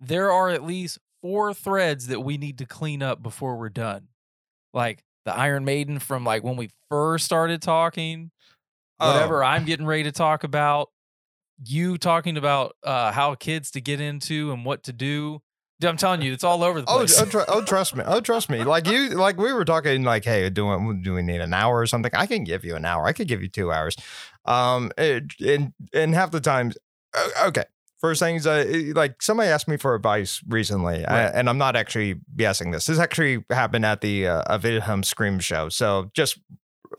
there are at least four threads that we need to clean up before we're done. Like the Iron Maiden from like when we first started talking, whatever Oh. I'm getting ready to talk about, you talking about uh how kids to get into and what to do. I'm telling you, it's all over the Oh, place. oh, tr- oh, trust me. Oh, trust me. Like you, like we were talking, like, hey, do we, do we need an hour or something? I can give you an hour. I could give you two hours. Um, and and half the times, okay. First things, uh, like somebody asked me for advice recently, I- and I'm not actually guessing this. This actually happened at the uh, Avidham Scream show. So just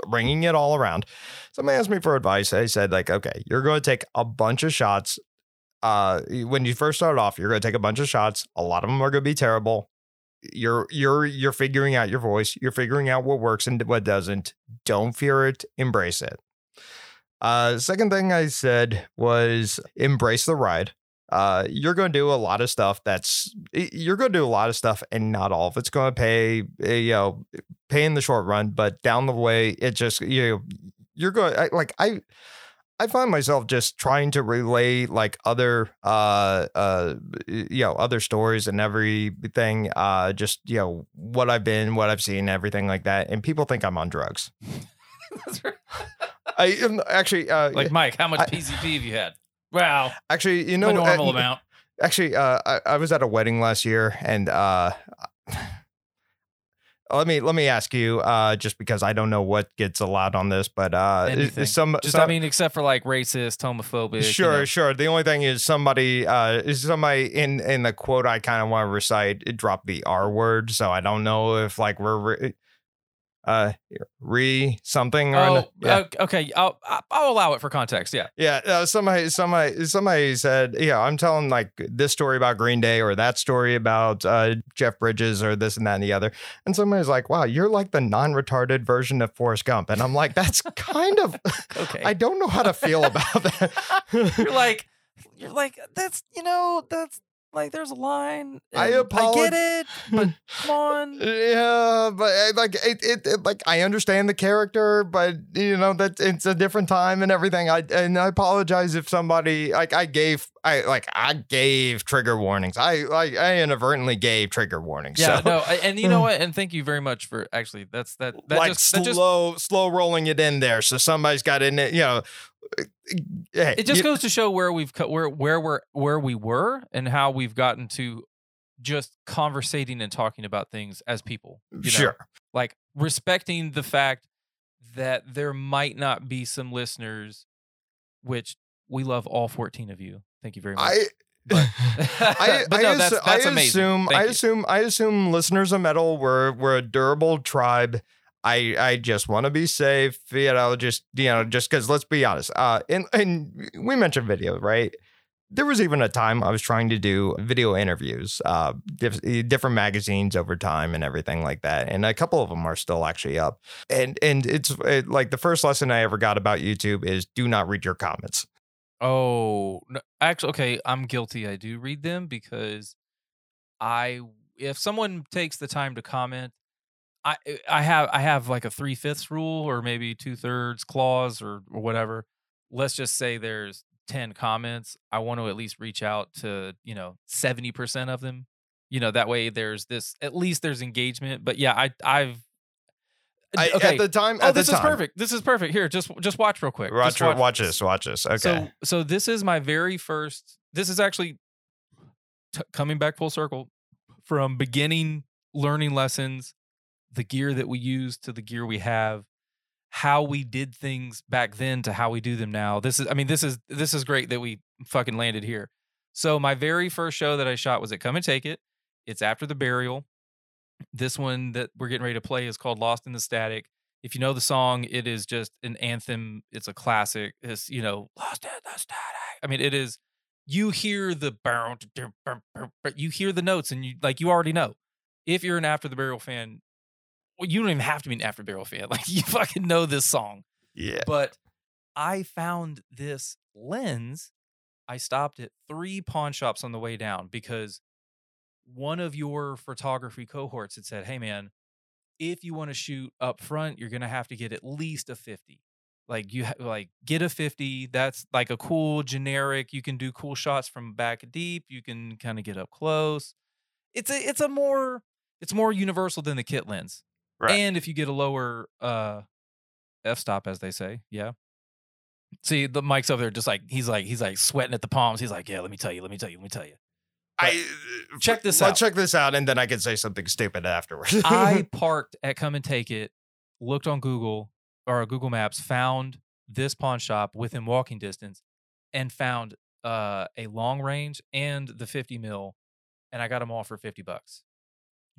bringing it all around. Somebody asked me for advice. I said, like, okay, you're going to take a bunch of shots. Uh, when you first start off, you're going to take a bunch of shots. A lot of them are going to be terrible. You're you're you're figuring out your voice. You're figuring out what works and what doesn't. Don't fear it. Embrace it. Uh, second thing I said was embrace the ride. Uh, you're going to do a lot of stuff that's you're going to do a lot of stuff, and not all of it's going to pay. uh, You know, pay in the short run, but down the way, it just you know, you're going I, like I. I find myself just trying to relay like other uh uh you know other stories and everything uh just you know what I've been what I've seen everything like that and people think I'm on drugs. That's right. I am actually uh like Mike, how much I- have you had? Wow, actually you know a normal uh, amount. actually uh I, I was at a wedding last year and uh let me let me ask you, uh, just because I don't know what gets allowed on this, but uh, is- Anything. some, Just some I mean, except for like racist, homophobic. you Sure, know. sure. The only thing is somebody uh is somebody in in the quote I kind of want to recite it dropped the R word, so I don't know if like we're re, uh re something or Oh, an- yeah. okay. I'll I'll- I'll allow it for context. Yeah. Yeah, uh, somebody, somebody, somebody said, "Yeah, I'm telling like this story about Green Day or that story about uh, Jeff Bridges or this and that and the other." And somebody's like, "Wow, you're like the non-retarded version of Forrest Gump," and I'm like, "That's kind of, Okay. I don't know how to feel about that." you're like you're like that's you know that's like there's a line. I and apolog- I get it, but come on. Yeah, but uh, like it, it, it, like I understand the character, but you know that it's a different time and everything. I and I apologize if somebody like I gave I like I gave trigger warnings. I like I inadvertently gave trigger warnings. Yeah, so. no, I- and you know what? And thank you very much for actually. That's that. That like just that just slow, slow rolling it in there, so somebody's got in it. You know, hey, it just you- goes to show where we've cut where where we're where we were and how we've gotten to just conversating and talking about things as people. you know? sure. like respecting the fact that there might not be some listeners, which we love all 14 of you. Thank you very much. I. I, But I, no, assu- that's- I that's amazing. assume I you. assume I assume listeners of metal were were a durable tribe. I I just want to be safe, you know, just you know, just because let's be honest. Uh and and we mentioned video, right? There was even a time I was trying to do video interviews, uh diff- different magazines over time and everything like that. And a couple of them are still actually up. And and it's it, like the first lesson I ever got about YouTube is do not read your comments. oh, no, actually, okay, I'm guilty. I do read them because I, if someone takes the time to comment, I, eh, I have, I have like a three fifths rule or maybe two thirds clause or, or whatever. Let's just say there's 10 comments. I want to at least reach out to, you know, 70% of them. You know, that way there's this, at least there's engagement. But yeah, I, I've, I, okay. At the time, oh, at the this is perfect. This is perfect. Here, just, just watch real quick. Watch, Just watch, this. Watch this. Okay. so, so this is my very first. This is actually t- coming back full circle from beginning learning lessons, the gear that we use to the gear we have, how we did things back then to how we do them now. This is, I mean, this is this is great that we fucking landed here. So my very first show that I shot was at Come and Take It. It's after the burial. This one that we're getting ready to play is called Lost in the Static. If you know the song, it is just an anthem. It's a classic. It's you know Lost in the Static. I mean, it is. You hear the but you hear the notes and you like you already know. If you're an After the Burial fan, you don't even have to be an After Barrel fan. Like you fucking know this song. yeah. But I found this lens. I stopped at three pawn shops on the way down because one of your photography cohorts had said, "Hey, man, if you want to shoot up front, you're gonna have to get at least a 50. Like you ha- like get a 50. That's like a cool generic. You can do cool shots from back deep. You can kind of get up close. It's a it's a more it's more universal than the kit lens. Right. And if you get a lower uh f stop, as they say, yeah. See, the mic's over there, just like he's like he's like sweating at the palms. He's like, yeah, let me tell you, let me tell you, let me tell you. I check this let's out. check this out, and then I can say something stupid afterwards. I parked at Come and Take It, looked on Google or Google Maps, found this pawn shop within walking distance, and found uh, a long range and the 50 mil, and I got them all for 50 bucks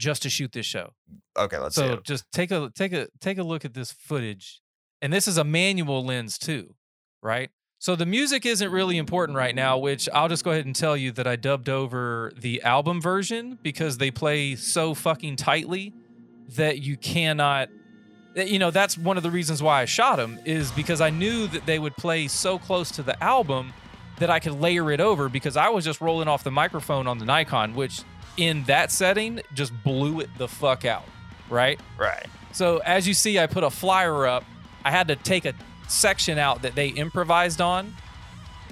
just to shoot this show. okay, let's see. so just take a take a take a look at this footage, and this is a manual lens too, right? So the music isn't really important right now, which I'll just go ahead and tell you that I dubbed over the album version because they play so fucking tightly that you cannot. You know that's one of the reasons why I shot them is because I knew that they would play so close to the album that I could layer it over because I was just rolling off the microphone on the Nikon, which in that setting just blew it the fuck out, right? Right. So as you see, I put a flyer up. I had to take a section out that they improvised on.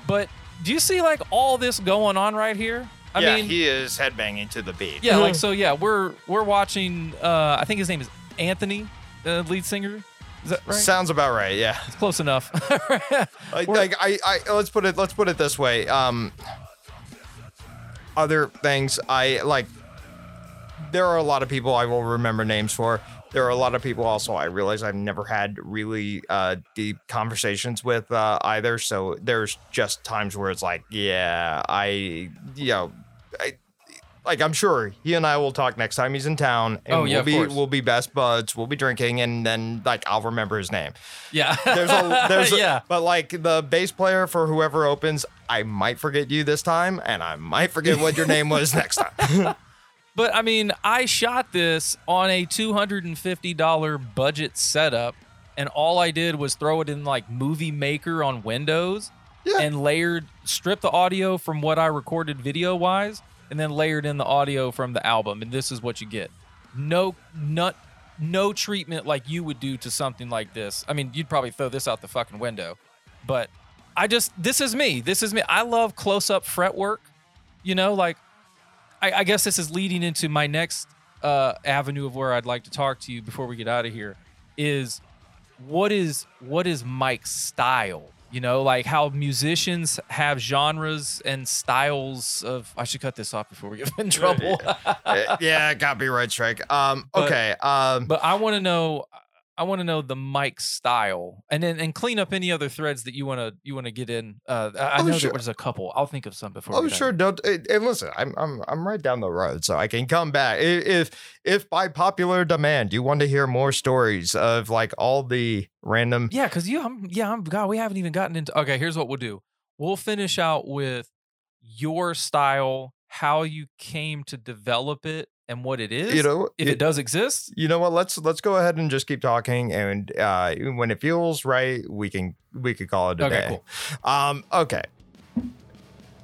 But do you see like all this going on right here? I yeah, mean, he is headbanging to the beat. yeah, like so. Yeah, we're we're watching. Uh, I think his name is Anthony, the lead singer. Is that right? Sounds about right. Yeah. it's close enough. Like, like I, I let's put it let's put it this way. Um other things I like there are a lot of people I will remember names for. There are a lot of people also I realize I've never had really uh, deep conversations with uh, either. So there's just times where it's like, yeah, I, you know, I, like I'm sure he and I will talk next time he's in town, and Oh, yeah, we'll be course. we'll be best buds. We'll be drinking, and then like I'll remember his name. Yeah. There's a there's a, yeah. but like the bass player for whoever opens, I might forget you this time, and I might forget what your name was next time. But I mean, I shot this on a $250 budget setup, and all I did was throw it in like Movie Maker on Windows Yeah. and layered, strip the audio from what I recorded video wise, and then layered in the audio from the album. And this is what you get. No, nut, no treatment like you would do to something like this. I mean, you'd probably throw this out the fucking window, but I just, this is me. This is me. I love close up fretwork. You know, like I, I guess this is leading into my next uh, avenue of where I'd like to talk to you before we get out of here. Is what is what is Mike's style? You know, like how musicians have genres and styles of. I should cut this off before we get in trouble. Yeah, copyright strike. Um, But- okay. Um, but I want to know. I want to know the Mike style, and then and clean up any other threads that you want to you want to get in. Uh, I Oh, know sure. there was a couple. I'll think of some before. Oh we get out of sure, don't and and listen. I'm I'm I'm right down the road, so I can come back if if by popular demand you want to hear more stories of like all the random. Yeah, because you, I'm, yeah, I'm. God, we haven't even gotten into. Okay, here's what we'll do. We'll finish out with your style, how you came to develop it, and what it is. You know, if it, does exist. You know what? Let's let's go ahead and just keep talking, and uh, when it feels right, we can we could call it a Okay, day. cool. Um, okay.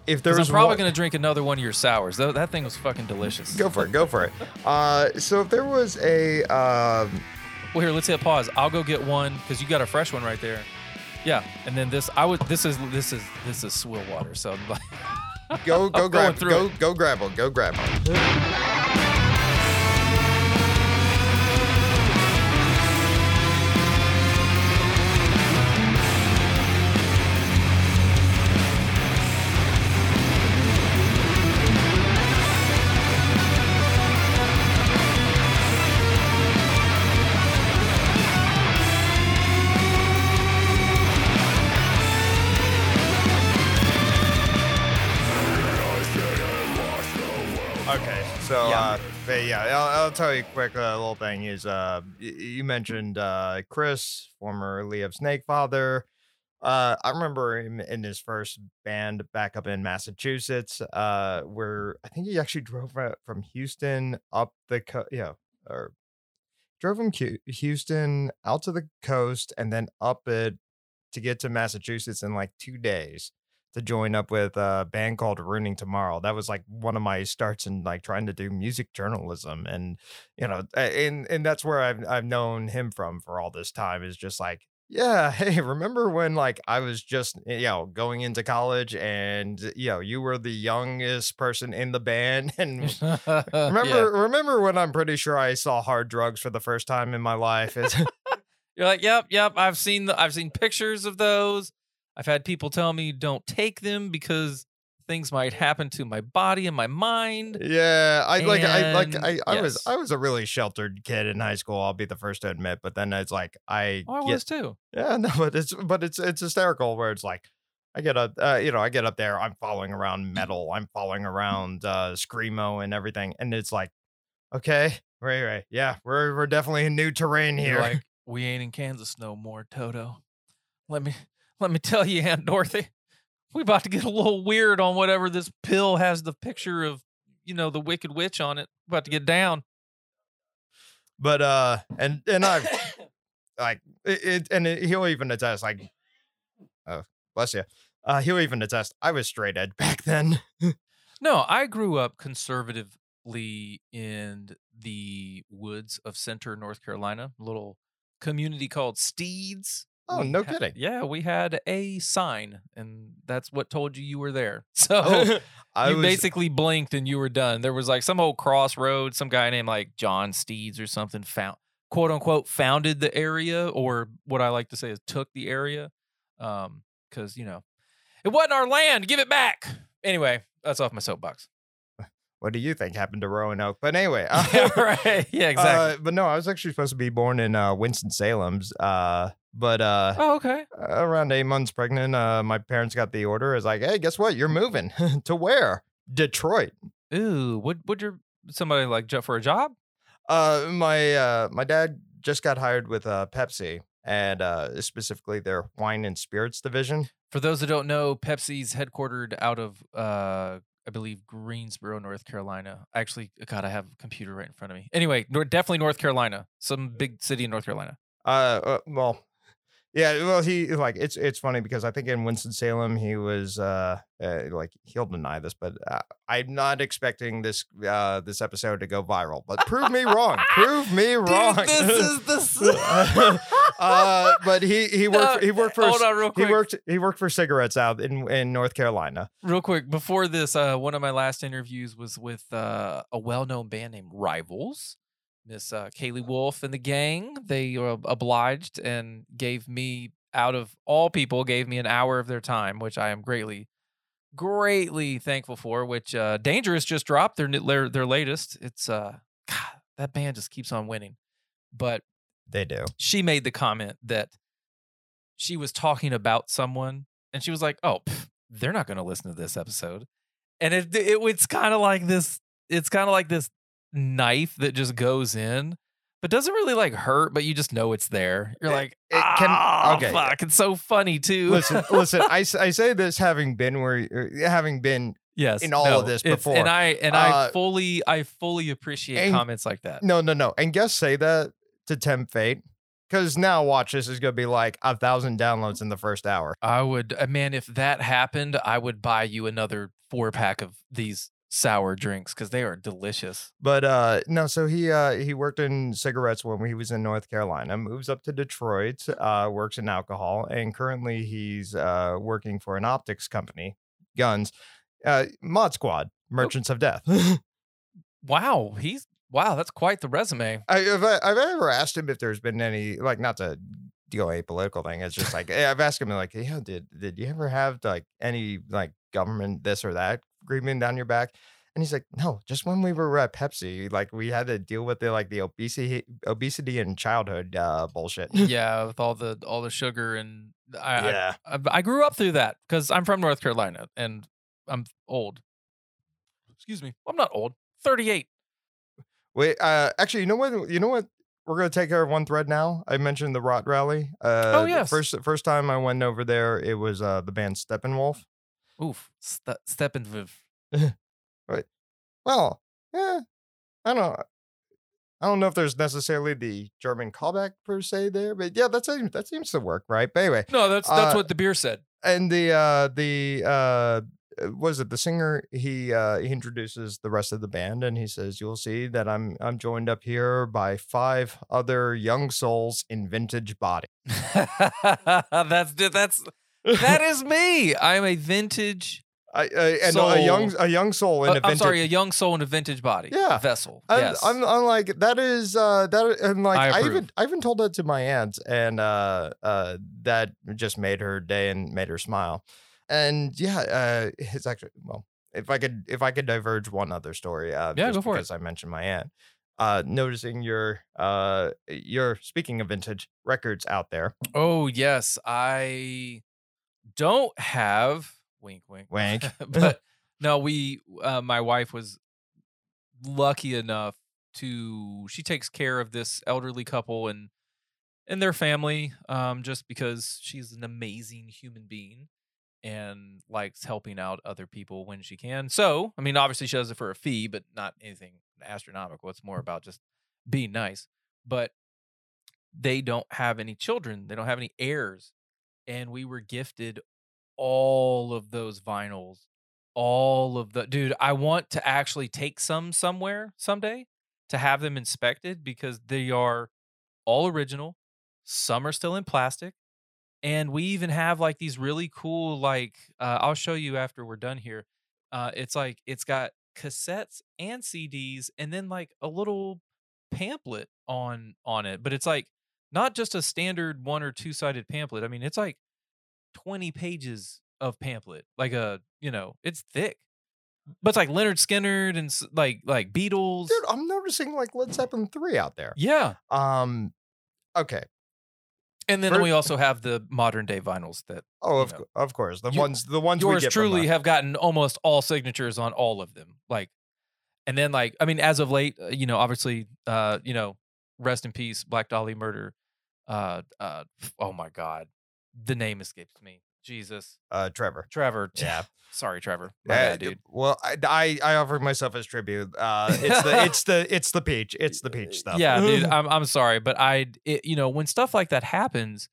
If there was I'm probably one- gonna drink another one of your sours. Though that thing was fucking delicious. go for it, go for it. Uh, so if there was a um, Well, here, let's hit pause. I'll go get one because you got a fresh one right there. Yeah, and then this. I would. This is this is this is swill water. So like, go go grab go it. go grab one, go grab one. I'll, I'll tell you a quick uh, little thing. Is uh, you mentioned uh, Chris, formerly of Snakefather. Uh, I remember him in his first band back up in Massachusetts, uh, where I think he actually drove from Houston up the yeah, or drove from Houston out to the coast and then up it to get to Massachusetts in like two days to join up with a band called Ruining Tomorrow. That was like one of my starts in like trying to do music journalism, and you know, and and that's where I've I've known him from for all this time. Is just like, yeah, hey, remember when like I was just you know going into college, and you know you were the youngest person in the band, and remember remember when I'm pretty sure I saw hard drugs for the first time in my life. You're like, yep, yep. I've seen the, I've seen pictures of those. I've had people tell me don't take them because things might happen to my body and my mind. Yeah, I like I like And I, I was. I was a really sheltered kid in high school. I'll be the first to admit. But then it's like I, Oh, I get- was too. yeah no, but it's but it's it's hysterical where it's like I get up uh, you know I get up there I'm following around metal I'm following around uh screamo and everything and it's like okay right right yeah we're we're definitely in new terrain here. like, we ain't in Kansas no more, Toto. Let me let me tell you, Aunt Dorothy, we about to get a little weird on whatever this pill has the picture of, you know, the Wicked Witch on it. About to get down. but uh and and I've like it, it and it, he'll even attest like oh bless you uh he'll even attest I was straight edge back then. No, I grew up conservatively in the woods of center North Carolina, little community called Steeds. Oh, We no ha- kidding. Yeah, we had a sign, and that's what told you you were there. So I you was basically blinked and you were done. There was like some old crossroad, some guy named like John Steeds or something found quote unquote founded the area, or what I like to say is took the area. Um, because you know, it wasn't our land, give it back. Anyway, that's off my soapbox. what do you think happened to Roanoke? But anyway, yeah, right. Yeah, exactly. uh, but no, I was actually supposed to be born in uh, Winston Salem's. Uh, but uh, oh, okay. around eight months pregnant, uh, my parents got the order. It's like, hey, guess what? You're moving to where? Detroit. Ooh, would would your somebody like for a job? Uh, my uh, my dad just got hired with uh, Pepsi, and uh, specifically their wine and spirits division. For those that don't know, Pepsi's headquartered out of uh I believe Greensboro, North Carolina. Actually, God, I have a computer right in front of me. Anyway, definitely North Carolina, some big city in North Carolina. Uh, uh well, yeah, well, he like it's it's funny because I think in Winston Salem he was uh, uh like he'll deny this, but uh, I'm not expecting this uh this episode to go viral. But prove me wrong, prove me wrong. Dude, this is the. uh, but he he worked he worked for Hold on, real quick. he worked he worked for cigarettes out in in North Carolina. Real quick, before this, uh, one of my last interviews was with uh, a well-known band named Rivals. Miss uh, Kalie Wolfe and the gang. They uh, obliged and gave me, out of all people, gave me an hour of their time, which I am greatly, greatly thankful for. Which uh, Dangerous just dropped their their their latest. It's uh, God, that band just keeps on winning. But They do. she made the comment that she was talking about someone and she was like, "Oh, pff, they're not going to listen to this episode." And it, it it's kind of like this it's kind of like this knife that just goes in but doesn't really like hurt, but you just know it's there. You're It- like, it can- "Ah, okay. fuck, it's so funny too. Listen, listen. I, I say this having been where er, having been yes, in all of this before. and I and I Uh, fully I fully appreciate and- comments like that. no no no. And guess say that to tempt fate because now watch this is gonna be like a thousand downloads in the first hour. I would, uh, man, if that happened, I would buy you another four pack of these sour drinks because they are delicious. But uh no, so he uh he worked in cigarettes when he was in North Carolina, moves up to Detroit, uh works in alcohol, and currently he's uh working for an optics company, guns, uh Mod Squad, Merchants of Death. Wow, he's wow, that's quite the resume. I, have I, I've ever asked him if there's been any like not to deal a political thing. It's just like I've asked him like, yeah, did did you ever have like any like government this or that creeping down your back? And he's like, no, just when we were at Pepsi, like we had to deal with the like the obesity obesity and childhood uh bullshit. yeah, with all the all the sugar and I I- yeah. I, I grew up through that because I'm from North Carolina and I'm old. Excuse me, I'm not old. Thirty eight. Wait, uh actually, you know what you know what we're gonna take care of one thread now. I mentioned the Rot Rally. Uh Oh, the yes. First first time I went over there, it was uh the band Steppenwolf. Oof, Ste- Steppenwolf. Right. Well, yeah, I don't. I don't know if there's necessarily the German callback per se there, but yeah, that seems that seems to work, right? But anyway, No, that's that's Uh, what the beer said. and the uh the uh was it the singer he uh he introduces the rest of the band and he says you'll see that i'm i'm joined up here by five other young souls in vintage body that's that's that is me. I'm a vintage. I, I and a young Soul. a young soul in uh, a I'm sorry, a young soul in a vintage body. Yeah. vessel. I'm, yes. I'm, I'm like that is uh that and like I I, even I even told that to my aunt and uh uh that just made her day and made her smile and yeah uh it's actually well if I could if I could diverge one other story uh Yeah, go for it. because I mentioned my aunt uh noticing your uh your speaking of vintage records out there oh yes, I don't have wink wink Wink. but no, we uh, my wife was lucky enough to she takes care of this elderly couple and and their family um just because she's an amazing human being and likes helping out other people when she can. So, I mean, obviously she does it for a fee, but not anything astronomical. It's more about just being nice. But they don't have any children. They don't have any heirs. And we were gifted all of those vinyls. All of the dude, I want to actually take some somewhere someday to have them inspected because they are all original. Some are still in plastic and we even have like these really cool like uh, i'll show you after we're done here uh, it's like it's got cassettes and cds and then like a little pamphlet on on it but it's like not just a standard one or two sided pamphlet i mean it's like 20 pages of pamphlet like a you know it's thick but it's like Lynyrd Skynyrd and like like Beatles. Dude, I'm noticing like Led Zeppelin 3 out there. Yeah, Um okay. and then For- we also have the modern day vinyls that Oh, of, know. of course. The You- ones the ones we yours get truly uh, have gotten almost all signatures on all of them. Like, and then like I mean, as of late, uh, you know, obviously, uh, you know, rest in peace, Black Dahlia Murder. Uh, uh, oh my God, the name escapes me. Jesus, uh Trevor. Trevor. Yeah. sorry, Trevor. My bad, dude. Well, I, I I offered myself as tribute. Uh, it's the it's the it's the peach. It's the peach stuff. Yeah, dude. I'm I'm sorry, but I, it, you know, when stuff like that happens,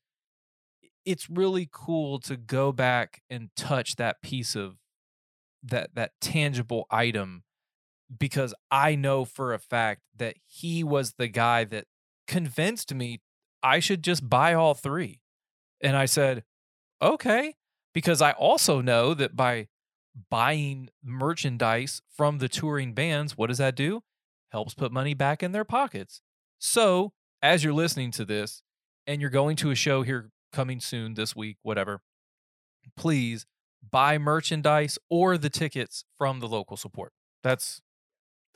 it's really cool to go back and touch that piece of that that tangible item because I know for a fact that he was the guy that convinced me I should just buy all three. And I said, "Okay," because I also know that by buying merchandise from the touring bands, what does that do? Helps put money back in their pockets. So, as you're listening to this and you're going to a show here coming soon this week, whatever, please buy merchandise or the tickets from the local support. That's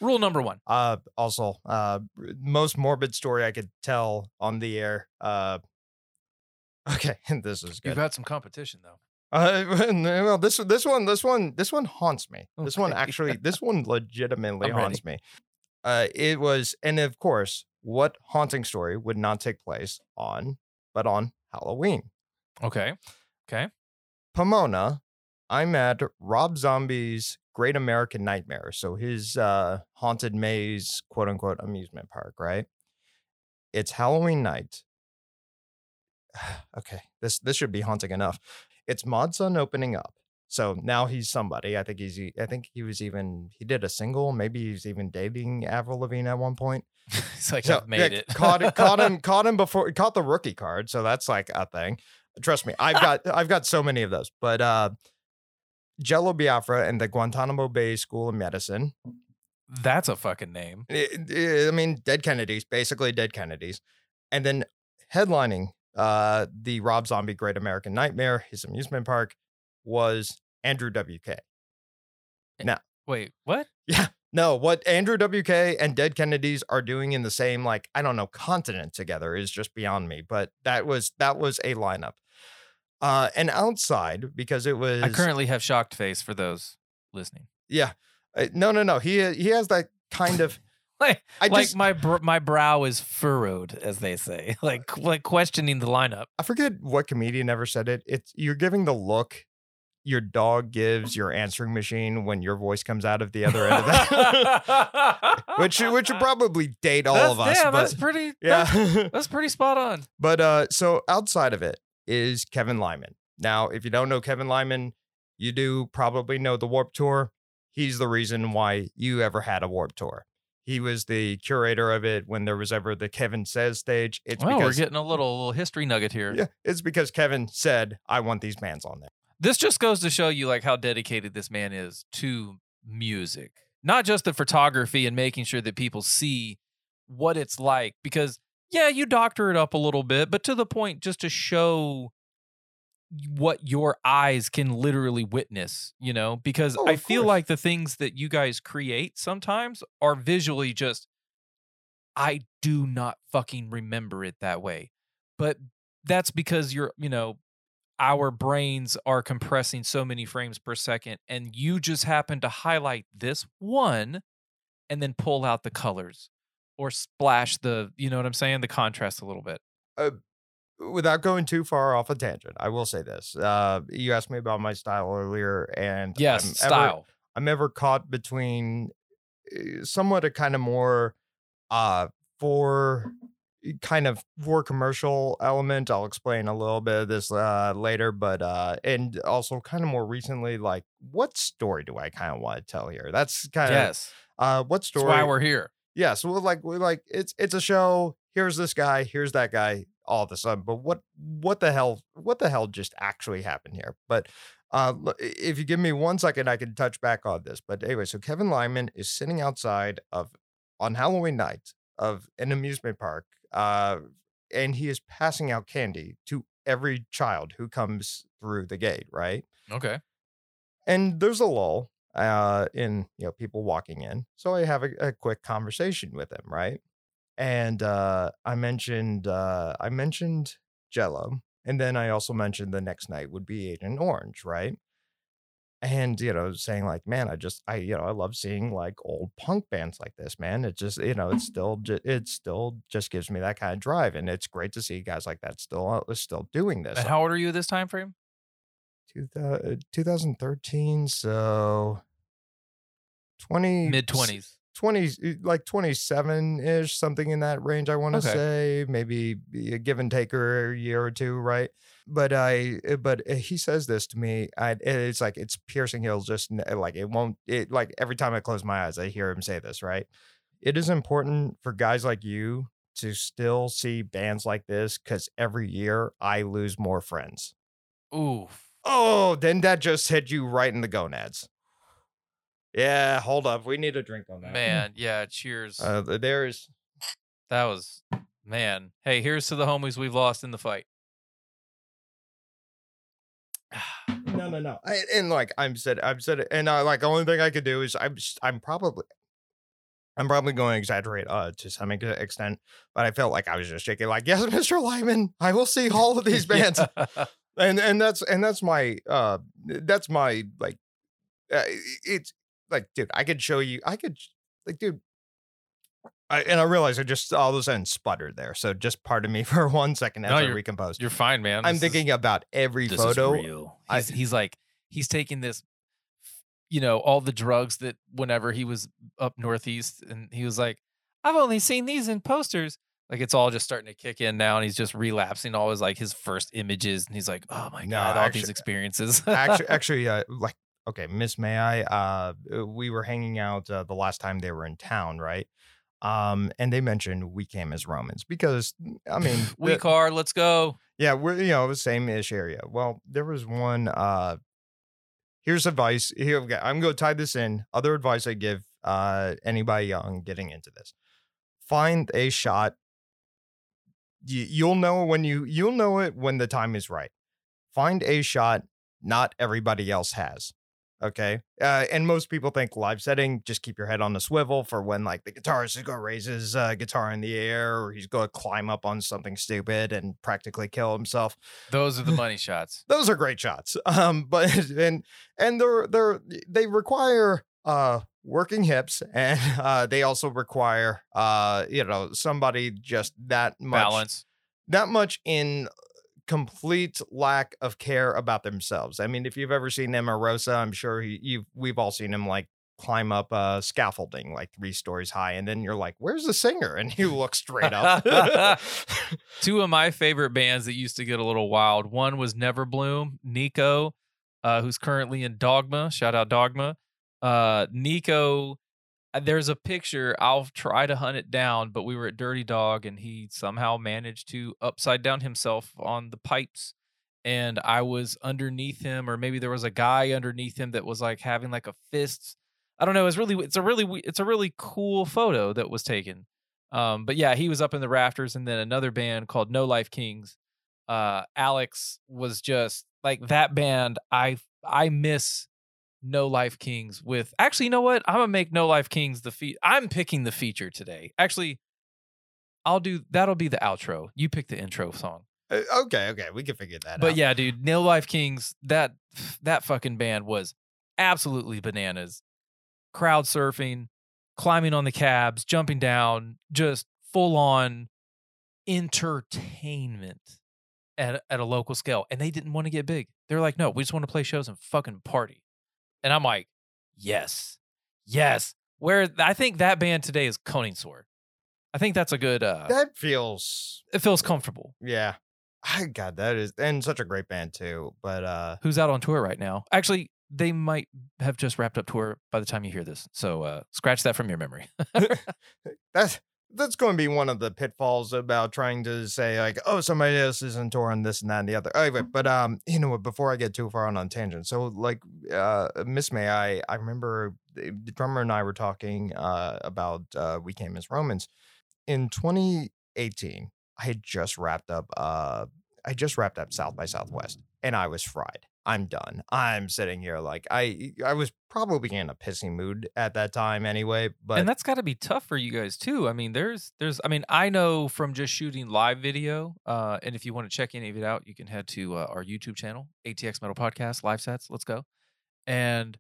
rule number one. Uh, also, uh, most morbid story I could tell on the air. Uh, okay, this is good. You've had some competition though. Uh, well, this this one this one this one haunts me. This one actually this one legitimately I'm ready. haunts me. Uh, it was, and of course, what haunting story would not take place on, but on Halloween. Okay. Okay. Pomona, I'm at Rob Zombie's Great American Nightmare. So his uh, haunted maze, quote unquote, amusement park, right? It's Halloween night. okay, this this should be haunting enough. It's Mod Sun opening up. So now he's somebody. I think he's. I think he was even. He did a single. Maybe he's even dating Avril Lavigne at one point. it's like So, I've made yeah, it. caught caught him, caught him before caught the rookie card. So that's like a thing. Trust me, I've got I've got so many of those. But uh Jello Biafra and the Guantanamo Bay School of Medicine. That's a fucking name. I- I I mean, dead Kennedys, basically dead Kennedys. And then headlining uh the Rob Zombie Great American Nightmare, his amusement park, was Andrew WK. Eh, now, wait, what? Yeah. No, what Andrew WK and Dead Kennedys are doing in the same like I don't know continent together is just beyond me. But that was that was a lineup. Uh, and outside because it was I currently have shocked face for those listening. yeah Uh, no no no he he has that kind of Like, I like just my br- my brow is furrowed, as they say. Like like questioning the lineup. I forget what comedian ever said it. It's you're giving the look your dog gives your answering machine when your voice comes out of the other end of that. which which would probably date all That's- of us. Yeah, but that's pretty. That's, yeah. that's pretty spot on. But uh, so outside of it is Kevin Lyman. Now, if you don't know Kevin Lyman, you do probably know the Warped Tour. He's the reason why you ever had a Warped Tour. He was the curator of it when there was ever the Kevin Says stage. It's well, we're getting a little, little history nugget here. yeah, it's because Kevin said, "I want these bands on there." This just goes to show you like how dedicated this man is to music. Not just the photography and making sure that people see what it's like because yeah, you doctor it up a little bit, but to the point just to show what your eyes can literally witness, you know? Because Oh, I feel course. like the things that you guys create sometimes are visually just I do not fucking remember it that way. But that's because you're, you know, our brains are compressing so many frames per second and you just happen to highlight this one and then pull out the colors or splash the you know what i'm saying? The contrast a little bit. Without going too far off a tangent, I will say this: uh, you asked me about my style earlier, and yes I'm ever- style. I'm ever caught between uh, somewhat a kind of more uh for kind of for commercial element. I'll explain a little bit of this uh later, but uh and also kind of more recently, like what story do I kind of want to tell here? That's kind of yes. uh what that's story why we're here yeah, so we're like we're like it's it's a show. Here's this guy. Here's that guy. All of a sudden, but what what the hell? What the hell just actually happened here? But uh, if you give me one second, I can touch back on this. But anyway, so Kevin Lyman is sitting outside of on Halloween night of an amusement park, uh, and he is passing out candy to every child who comes through the gate. Right okay and there's a lull uh, in you know people walking in. So I have a, a quick conversation with him, right? And uh, I mentioned uh, I mentioned Jello, and then I also mentioned the next night would be Agent Orange, right? and you know saying like man i just i you know i love seeing like old punk bands like this man it just you know it's still ju- it still just gives me that kind of drive and it's great to see guys like that still uh, still doing this And how old are you this time frame? Two thou- uh, 2013 so 20 Mid twenties. 20 uh, like 27 ish something in that range i want to Okay. say maybe a give and take or a year or two right but i uh, but uh, he says this to me I, it's like it's piercing hills just like it won't it like every time i close my eyes i hear him say this right it is important for guys like you to still see bands like this because every year i lose more friends Ooh. Oh then that just hit you right in the gonads yeah hold up we need a drink on that Man, yeah, cheers. uh, there's that was man. Hey, here's to the homies we've lost in the fight. no, no, no. I, and like I'm said, I've said it, and uh, like the only thing I could do is I'm, I'm probably, I'm probably going to exaggerate uh to some extent, but I felt like I was just shaking, like yes, Mr. Lyman, I will see all of these bands, Yeah. And and that's and that's my uh that's my like, uh, it's like dude, I could show you, I could like dude. I, and I realize I just all of a sudden sputtered there. So just pardon me for one second as No, I you're- You're fine, man. I'm This is- thinking about every photo. Is. I- he's like he's taking this, you know, all the drugs that whenever he was up northeast, and he was like, I've only seen these in posters. Like it's all just starting to kick in now, and he's just relapsing all his like his first images, and he's like, oh my No, god, all actu- these experiences. actually, actually, uh, like, okay, Miss May I? Uh, uh, we were hanging out uh, the last time they were in town, right? Um, and they mentioned we came as Romans because I mean, we car, let's go. yeah, we're you know the same ish area. Well, there was one. Uh, here's advice. Here, I'm going to tie this in. Other advice I give uh anybody young getting into this: find a shot. You, you'll know when you you'll know it when the time is right. Find a shot not everybody else has. Okay. Uh, and most people think live setting, just keep your head on the swivel for when like the guitarist is going to raise his uh, guitar in the air or he's going to climb up on something stupid and practically kill himself. Those are the money shots. Those are great shots. Um, but and and they're they're they require uh working hips and uh they also require uh you know somebody just that much Balance. that much in complete lack of care about themselves. I mean, if you've ever seen Rosa, I'm sure he, you've we've all seen him like climb up uh scaffolding like three stories high and then you're like where's the singer and you look straight up Two of my favorite bands that used to get a little wild. One was Never Bloom, Nico, uh, who's currently in Dogma. Shout out Dogma. Uh, Nico, uh, there's a picture. I'll try to hunt it down, but we were at Dirty Dog and he somehow managed to upside down himself on the pipes. And I was underneath him, or maybe there was a guy underneath him that was like having like a fist. I don't know. It's really, it's a really, it's a really cool photo that was taken. Um, but yeah, he was up in the rafters, and then another band called No Life Kings. Uh, Alex was just like that band. I I miss No Life Kings with actually, you know what? I'm gonna make No Life Kings the feat. I'm picking the feature today. Actually, I'll do that'll be the outro. You pick the intro song. Uh, okay okay we can figure that But out yeah, dude, No Life Kings, that that fucking band was absolutely bananas. Crowd surfing, climbing on the cabs, jumping down, just full on entertainment at at a local scale. And they didn't want to get big. They're like, no, we just want to play shows and fucking party. And I'm like, yes, yes. Where I think that band today is Koningsword. I think that's a good. uh that feels It feels comfortable. yeah I god that is and such a great band too but uh who's out on tour right now. Actually, they might have just wrapped up tour by the time you hear this. So uh, scratch that from your memory. that's that's going to be one of the pitfalls about trying to say like oh somebody else isn't touring this and that and the other. Anyway but um you know what before i get too far on on tangent so like uh miss may i i remember the the drummer and i were talking uh about uh we came as romans. In 2018 i had just wrapped up uh i just wrapped up south by southwest and i was fried I'm done. I'm sitting here like I I was probably in a pissy mood at that time anyway. But and that's got to be tough for you guys too. I mean, there's there's I mean, I know from just shooting live video, uh, and if you want to check any of it out, you can head to uh, our YouTube channel, ATX Metal Podcast Live Sets. Let's go, and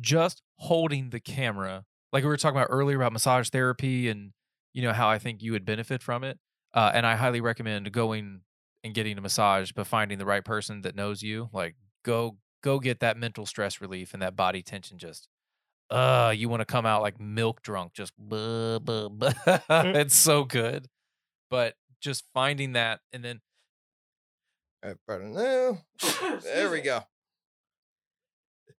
just holding the camera, like we were talking about earlier about massage therapy, and you know how I think you would benefit from it. Uh, and I highly recommend going and getting a massage, but finding the right person that knows you. Like go go get that mental stress relief and that body tension just uh you want to come out like milk drunk just blah, blah, blah. it's so good but just finding that and then Uh, pardon- no. there we go.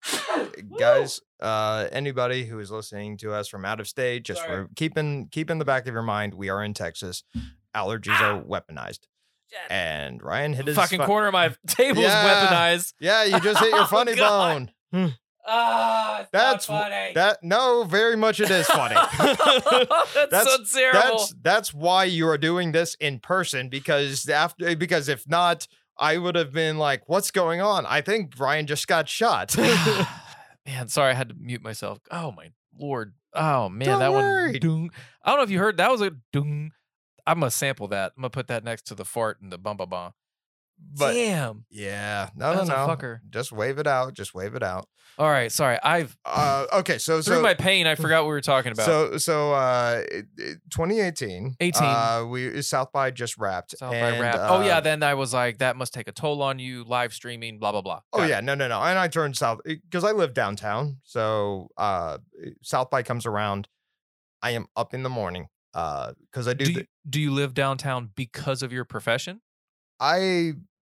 Guys, uh anybody who is listening to us from out of state, just Sorry. keep in keep in the back of your mind, we are in Texas. Allergies are weaponized. And Ryan hit his fucking fu- corner of my table Yeah. is weaponized Yeah, you just hit your Oh, funny God. bone. ah it's That's funny That no, very much it is funny. that's, That's- so terrible that's that's why you are doing this in person because after because if not, I would have been like, "What's going on?" I think Brian just got shot. man, sorry, I had to mute myself. Oh my lord. Oh man, Don't that worry. one. Dung. I don't know if you heard. That was a dung. I'm gonna sample that. I'm gonna put that next to the fart and the bum bum bum. but Damn. yeah, no, no, That's a no. fucker. Just wave it out. Just wave it out. All right, sorry. I've Uh, okay, so through so my pain. I forgot what we were talking about. so so uh, it- it- 2018. 18. Uh, we South by just wrapped. South by and, rap. oh yeah, uh, then I was like, that must take a toll on you. Live streaming, blah blah blah. Oh Got it. yeah, no, no, no. And I turned south because I live downtown. So uh South by comes around. I am up in the morning. Uh because I do, Do you, do you live downtown because of your profession, I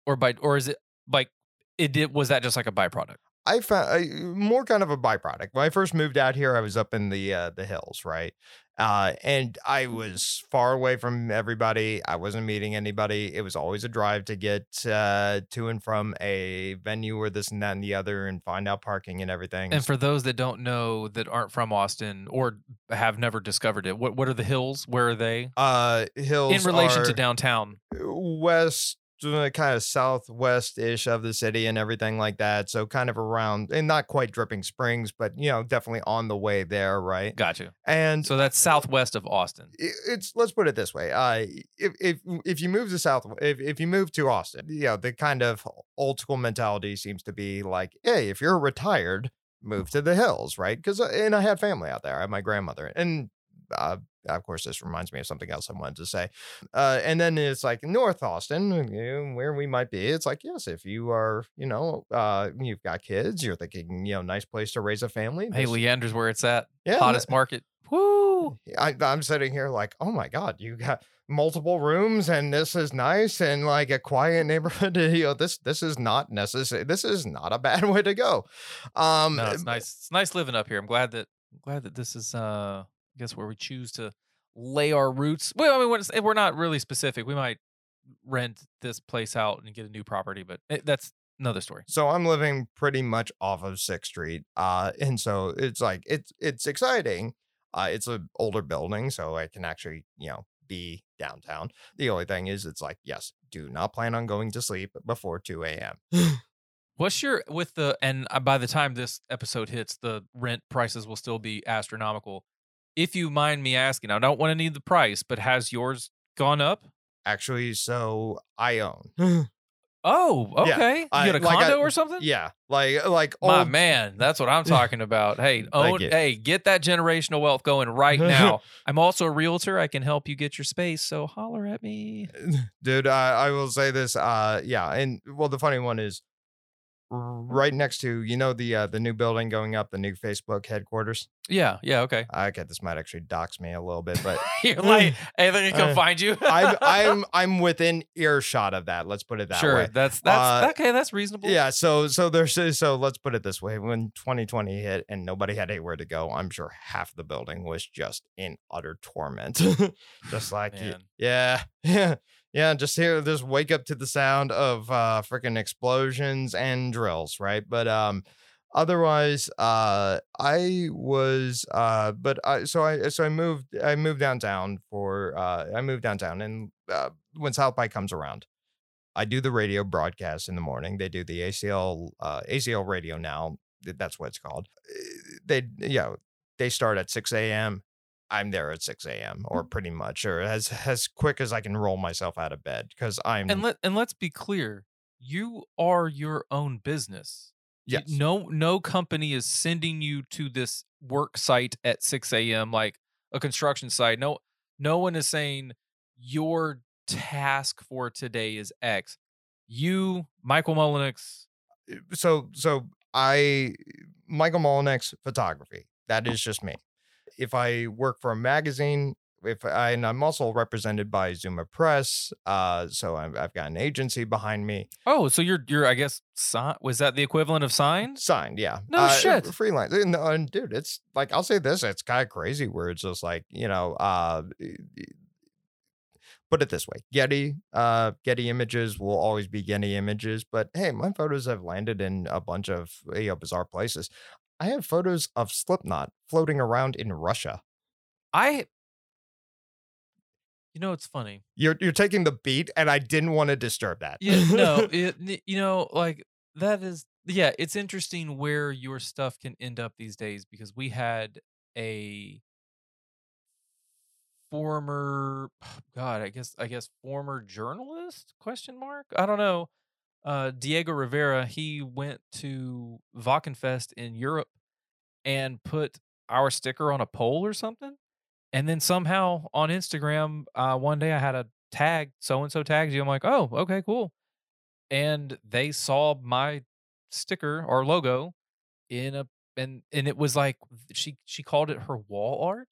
or by, or is it like it did? Was that just like a byproduct? I found I, more kind of a byproduct. When I first moved out here, I was up in the uh, the hills, right? Uh, and I was far away from everybody. I wasn't meeting anybody. It was always a drive to get uh, to and from a venue or this and that and the other, and find out parking and everything. And for those that don't know that aren't from Austin or have never discovered it, what what are the hills? Where are they uh, hills in relation to downtown? west kind of southwest ish of the city and everything like that so kind of around and not quite dripping springs but you know definitely on the way there right Got you. and So that's southwest of Austin. it's let's put it this way uh if if if you move to south if, if you move to austin you know the kind of old school mentality seems to be like hey if you're retired move to the hills right because and i had family out there i had my grandmother and uh of course this reminds me of something else i wanted to say uh and then it's like north austin you know, where we might be it's like yes if you are you know uh you've got kids you're thinking you know nice place to raise a family Hey, Leander's where it's at. yeah Hottest market. Woo! I, I'm sitting here like, oh my god, you got multiple rooms and this is nice and like a quiet neighborhood. You know, this this is not necessary. This is not a bad way to go. Um, No, it's nice. It's nice living up here. I'm glad that I'm glad that this is uh I guess where we choose to lay our roots. Well, I mean, we're, we're not really specific. We might rent this place out and get a new property, but it, that's another story. So I'm living pretty much off of Sixth Street, uh, and so it's like it's it's exciting. Uh, it's an older building, so I can actually you know be downtown. The only thing is, it's like yes, do not plan on going to sleep before two a.m. What's your with the and uh, by the time this episode hits, the rent prices will still be astronomical. If you mind me asking, I don't want to need the price, but has yours gone up? Actually, so I own. Oh, okay. I- you got a like I- condo or something? yeah, like like My man, that's what I'm talking about. Hey, own, hey, get that generational wealth going right now. I'm also a realtor. I can help you get your space. So holler at me. dude I, I will say this uh yeah and well the funny one is right next to you know the uh the new building going up the new facebook headquarters Yeah, yeah, okay. I okay this might actually dox me a little bit but You're like, hey, they can come Uh, find you. i'm i'm i'm within earshot of that let's put it that sure. way Sure, That's that's Uh, okay. That's reasonable. yeah so so there's so let's put it this way when 2020 hit and nobody had anywhere to go i'm sure half the building was just in utter torment just like yeah yeah yeah just here just wake up to the sound of uh freaking explosions and drills right but um otherwise uh i was uh but i so i so i moved i moved downtown for uh i moved downtown and uh when south by comes around I do the radio broadcast in the morning. They do the ACL uh, ACL radio now. That's what it's called. Uh, They know they start at six a.m. I'm there at six a.m. or mm-hmm. pretty much, or as as quick as I can roll myself out of bed because I'm And let and let's be clear, you are your own business. Yes No no company is sending you to this work site at 6 a.m. like a construction site. No no one is saying your task for today is X. You, Michael Mullenix, uh, so so I Michael Mullenix photography. That is just me. If I work for a magazine, if I and I'm also represented by Zuma Press, uh, so I've, I've got an agency behind me. Oh, so you're you're I guess si- was that the equivalent of signed? Signed, yeah. No uh, shit. Freelance, and, and dude, it's like I'll say this: it's kind of crazy where it's just like you know, uh, put it this way: Getty, uh, Getty images will always be Getty images. But hey, my photos have landed in a bunch of you know bizarre places. I have photos of Slipknot floating around in Russia. I You know it's funny. You're you're taking the beat, and I didn't want to disturb that. Yeah, no, it, you know, like that is yeah, it's interesting where your stuff can end up these days because we had a former god, I guess I guess former journalist question mark? I don't know. Uh Diego Rivera, he went to Wackenfest in Europe and put our sticker on a pole or something. And then somehow on Instagram, uh, one day I had a tag, so and so tags you. I'm like, oh, okay, cool. And they saw my sticker or logo in a and and it was like she she called it her wall art.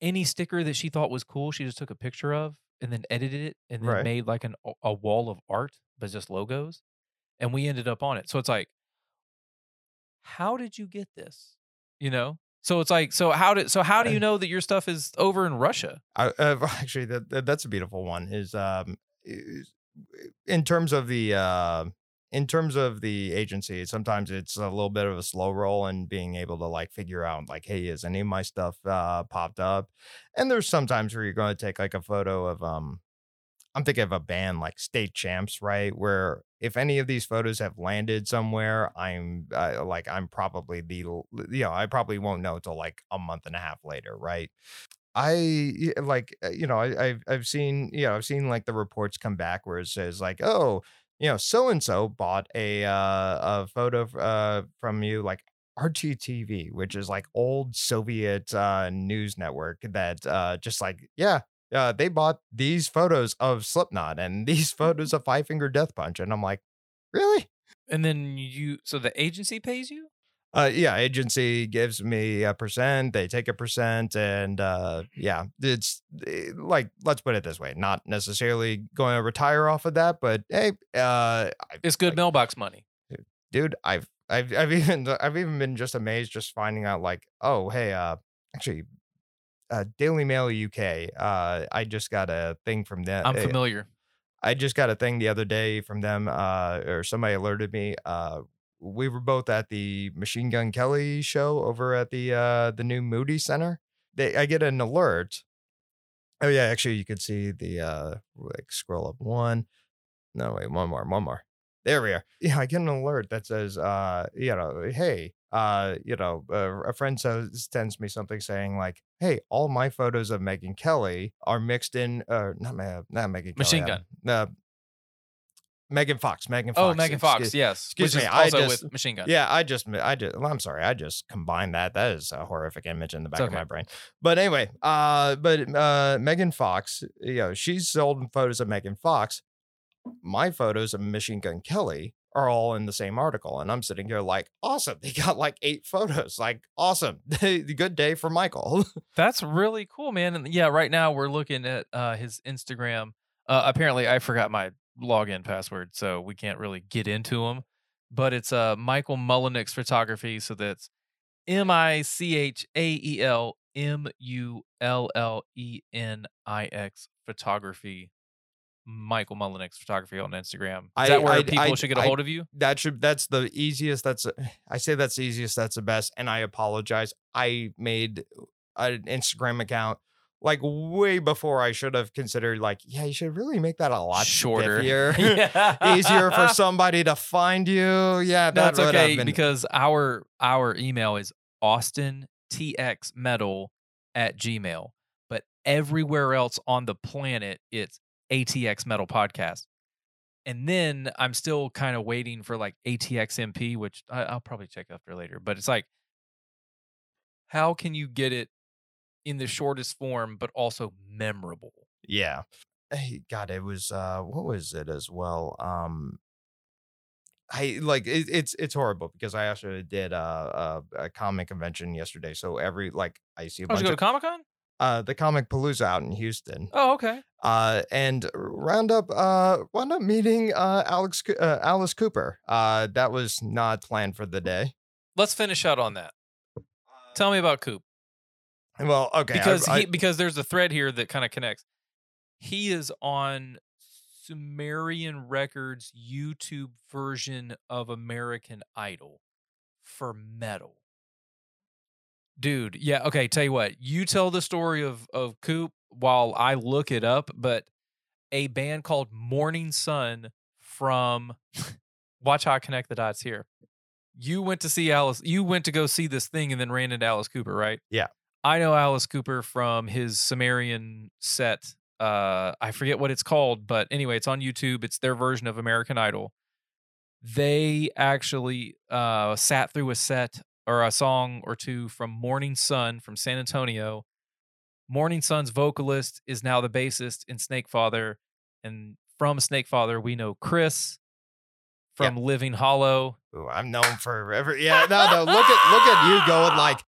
Any sticker that she thought was cool, she just took a picture of and then edited it and then Right. made like an a wall of art, but just logos. And we ended up on it. So it's like, how did you get this? You know? So it's like, so how did so how do you know that your stuff is over in Russia? I, uh, actually, that, that that's a beautiful one. Is um, is, in terms of the uh, in terms of the agency, sometimes it's a little bit of a slow roll and being able to like figure out like, hey, is any of my stuff uh popped up? And there's sometimes where you're going to take like a photo of um, I'm thinking of a band like State Champs, right? Where if any of these photos have landed somewhere, I'm uh, like I'm probably the you know I probably won't know till like a month and a half later, right? I like uh, you know I, I've I've seen you know I've seen like the reports come back where it says like oh you know so and so bought a uh, a photo uh, from you like RTTV which is like old Soviet uh, news network that uh, just like yeah uh, they bought these photos of Slipknot and these photos of Five Finger Death Punch and I'm like really And then you so the agency pays you? Uh, yeah, agency gives me a percent. They take a percent, and uh, yeah, it's eh, like let's put it this way: not necessarily going to retire off of that, but hey, uh, I, It's good like, mailbox money. dude. I've I've I've even I've even been just amazed just finding out like, oh hey, uh, actually, uh, Daily Mail UK. Uh, I just got a thing from them. I'm familiar. I just got a thing the other day from them, uh, or somebody alerted me. Uh, we were both at the Machine Gun Kelly show over at the uh, the new Moody Center. They, I get an alert. Oh yeah, actually, you could see the uh, like scroll up one. No, wait, one more, one more. There we are. Yeah, I get an alert that says, uh, you know, hey, uh, you know, uh, a friend says sends me something saying like, hey, all my photos of Megan Kelly are mixed in, uh, not not Megan Machine Kelly, uh, uh, Megan Fox, Megan Fox. Oh, Megan Fox, excuse- yes. excuse me, I also just- with machine gun. Yeah, I just, I just, well, I'm sorry, I just combined that. That is a horrific image in the back of my brain. But anyway, uh, but uh, Megan Fox, you know, she's sold photos of Megan Fox. My photos of Machine Gun Kelly are all in the same article, and I'm sitting here like, awesome. They got like eight photos, like awesome. Good day for Michael. That's really cool, man. And yeah, right now we're looking at uh, his Instagram. Uh, apparently, I forgot my login password, so we can't really get into them. But it's uh, Michael Mullenix Photography. So that's M I C H A E L M U L L E N I X Photography. Michael Mullenix Photography on Instagram. Is I- that where I- people I- should get a hold of you? that should that's the easiest that's i say that's the easiest that's the best and i apologize i made an instagram account like way before I should have considered like, yeah, you should really make that a lot Shorter. yeah. easier for somebody to find you. Yeah, No, that it's okay been- because our our email is Austin TX Metal at Gmail, but everywhere else on the planet it's ATX Metal Podcast. And then I'm still kind of waiting for like ATX MP, which I, I'll probably check after later. But it's like, how can you get it in the shortest form, but also memorable? Yeah. God, it was uh what was it as well? Um I like it, it's it's horrible because I actually did uh, a, a comic convention yesterday. So every like I see a Oh, did bunch you go of to Comic Con? uh the comic palooza out in Houston. Oh, okay. Uh and round up uh wound up meeting uh Alex uh, Alice Cooper. Uh that was not planned for the day. Let's finish out on that. Tell me about Coop. Well, okay. I- because I- he because there's a thread here that kind of connects. He is on Sumerian Records YouTube version of American Idol for metal. Dude, yeah, okay, tell you what. You tell the story of of Coop while I look it up, but a band called Morning Sun from Watch how I connect the dots here. You went to see Alice you went to go see this thing and then ran into Alice Cooper, right? Yeah. I know Alice Cooper from his Sumerian set. Uh, I forget what it's called, but anyway, it's on YouTube. It's their version of American Idol. They actually uh, sat through a set or a song or two from Morning Sun from San Antonio. Morning Sun's vocalist is now the bassist in Snake Father, and from Snake Father we know Chris Yeah. from Living Hollow. Ooh, I'm known for every yeah, no, no. Look at look at you going like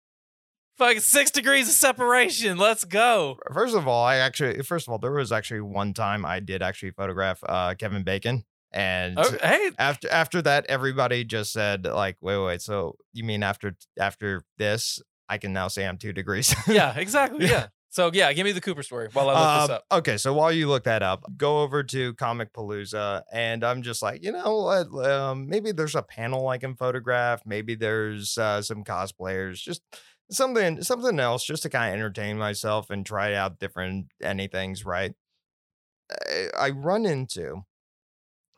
Fucking six degrees of separation. Let's go. First of all, I actually first of all, there was actually one time I did actually photograph uh Kevin Bacon. And Oh, hey, after after that, everybody just said, like, wait, wait. So you mean after after this, I can now say I'm two degrees? yeah, exactly. Yeah. So yeah, give me the Cooper story while I look this Um, up. Okay, so while you look that up, go over to Comic Palooza, and I'm just like, you know what? Um, maybe there's a panel I can photograph. Maybe there's uh, some cosplayers. Just something, something else, just to kind of entertain myself and try out different anythings. Right? I, I run into,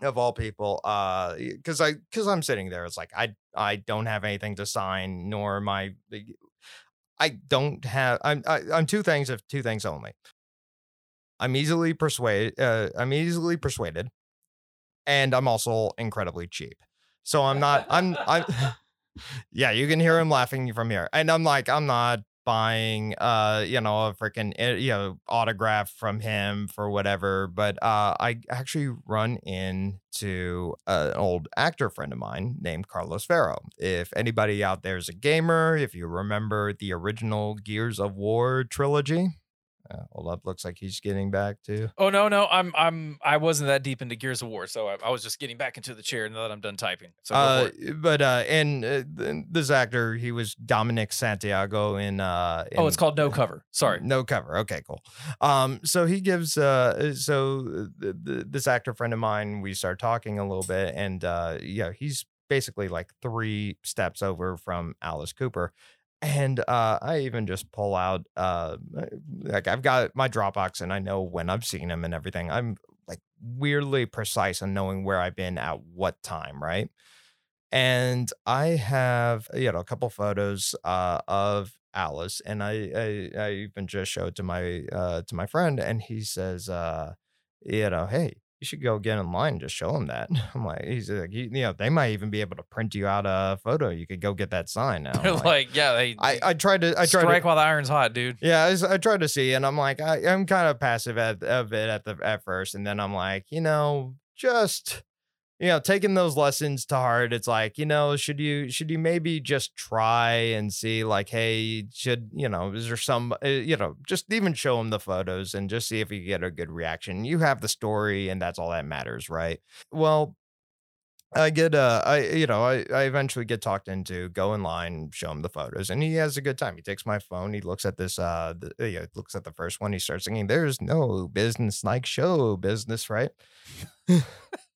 of all people, uh, because I because I'm sitting there. It's like I I don't have anything to sign, nor am I. I don't have. I'm I, I'm two things of two things only. I'm easily persuaded. Uh, I'm easily persuaded, and I'm also incredibly cheap. So I'm not. I'm. I'm. yeah, you can hear him laughing from here, and I'm like, I'm not buying, uh, you know, a freaking, you know, autograph from him for whatever. But uh, I actually run into an old actor friend of mine named Carlos Ferro. If anybody out there is a gamer, if you remember the original Gears of War trilogy. Uh, up, looks like he's getting back to. Oh no, no, I'm I'm I wasn't that deep into Gears of War, so I, I was just getting back into the chair now that I'm done typing. So Uh, but uh, and uh, this actor, he was Dominic Santiago in. Uh, oh, it's called No Cover. Sorry. No cover. Okay, cool. Um, so he gives uh, so th- th- this actor friend of mine, we start talking a little bit, and uh, yeah, he's basically like three steps over from Alice Cooper. And uh, I even just pull out, uh, like I've got my Dropbox, and I know when I've seen him and everything. I'm like weirdly precise on knowing where I've been at what time, right? and I have you know a couple photos uh, of Alice, and I, I I even just showed to my uh, to my friend, and he says, uh, you know, hey, you should go get in line and just show him that. I'm like, he's like, you, you know, they might even be able to print you out a photo. You could go get that sign now. They're I'm like, yeah, they I I tried to I tried strike to, while the iron's hot, dude. yeah, I tried to see, and I'm like, I, I'm kind of passive at of it at the at first, and then I'm like, you know, just you know, taking those lessons to heart. It's like, you know, should you should you maybe just try and see, like, hey, should you know, is there some, uh, you know, just even show him the photos and just see if you get a good reaction. You have the story, and that's all that matters, right? Well. I get uh I you know I, I eventually get talked into go in line show him the photos and he has a good time he takes my phone he looks at this uh the, uh, yeah, looks at the first one he starts singing there's no business like show business right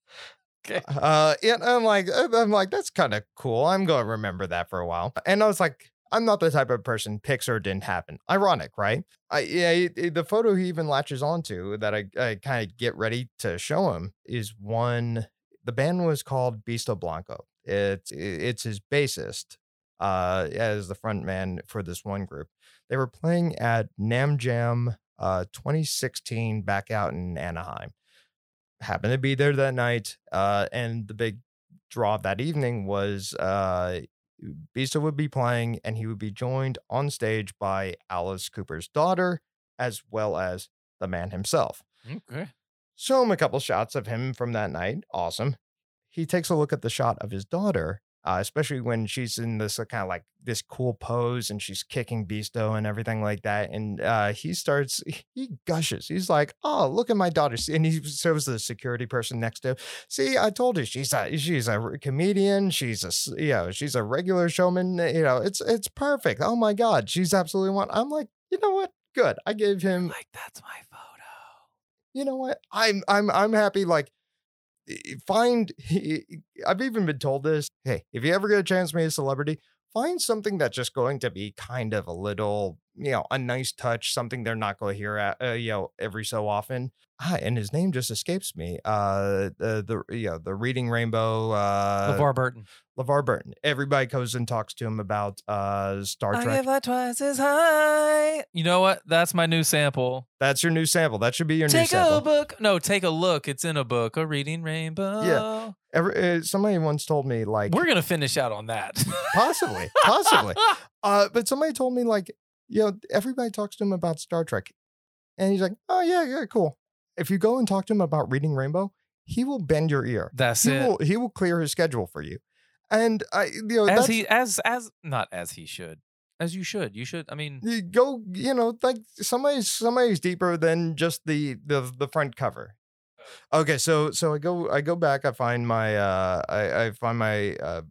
Okay. uh yeah I'm like uh, I'm like that's kind of cool I'm gonna remember that for a while and I was like I'm not the type of person Pixar didn't happen. Ironic, right? I yeah, it- it- the photo he even latches onto that I, I kind of get ready to show him is one. The band was called Beasto Blanco. It's it's his bassist uh, as the front man for this one group. They were playing at NAMM Jam uh, 2016 back out in Anaheim. Happened to be there that night, uh, and the big draw of that evening was uh, Bisa would be playing, and he would be joined on stage by Alice Cooper's daughter, as well as the man himself. Okay. Show him a couple shots of him from that night. Awesome. He takes a look at the shot of his daughter, uh, especially when she's in this kind of like this cool pose and she's kicking Beasto and everything like that. And uh, he starts, he gushes. He's like, "Oh, look at my daughter!" And he shows the security person next to him. See, I told you, she's a she's a comedian. She's a you know she's a regular showman. You know, it's it's perfect. Oh my god, she's absolutely one. I'm like, you know what? Good. I gave him Like that's my photo. you know what? I'm I'm I'm happy. Like, find. I've even been told this. Hey, if you ever get a chance to meet a celebrity, find something that's just going to be kind of a little, you know, a nice touch, something they're not going to hear at, uh, you know, every so often. Ah, and his name just escapes me. Uh, the the you know the Reading Rainbow. Uh, LeVar Burton. LeVar Burton. Everybody goes and talks to him about uh Star Trek. I Trek. give that twice as high. You know what? That's my new sample. That's your new sample. That should be your new Take a book. No, take a look. It's in a book. A reading rainbow. Every, uh, somebody once told me like We're gonna finish out on that. possibly, possibly. Uh, but somebody told me like, you know, everybody talks to him about Star Trek, and he's like, oh yeah, yeah, cool. If you go and talk to him about reading Rainbow, he will bend your ear. That's He it. will he will clear his schedule for you. And I, you know, as he as as not as he should. As you should. You should. I mean, you go, you know, like somebody's somebody's deeper than just the the the front cover. Okay, so so I go I go back. I find my uh I I find my uh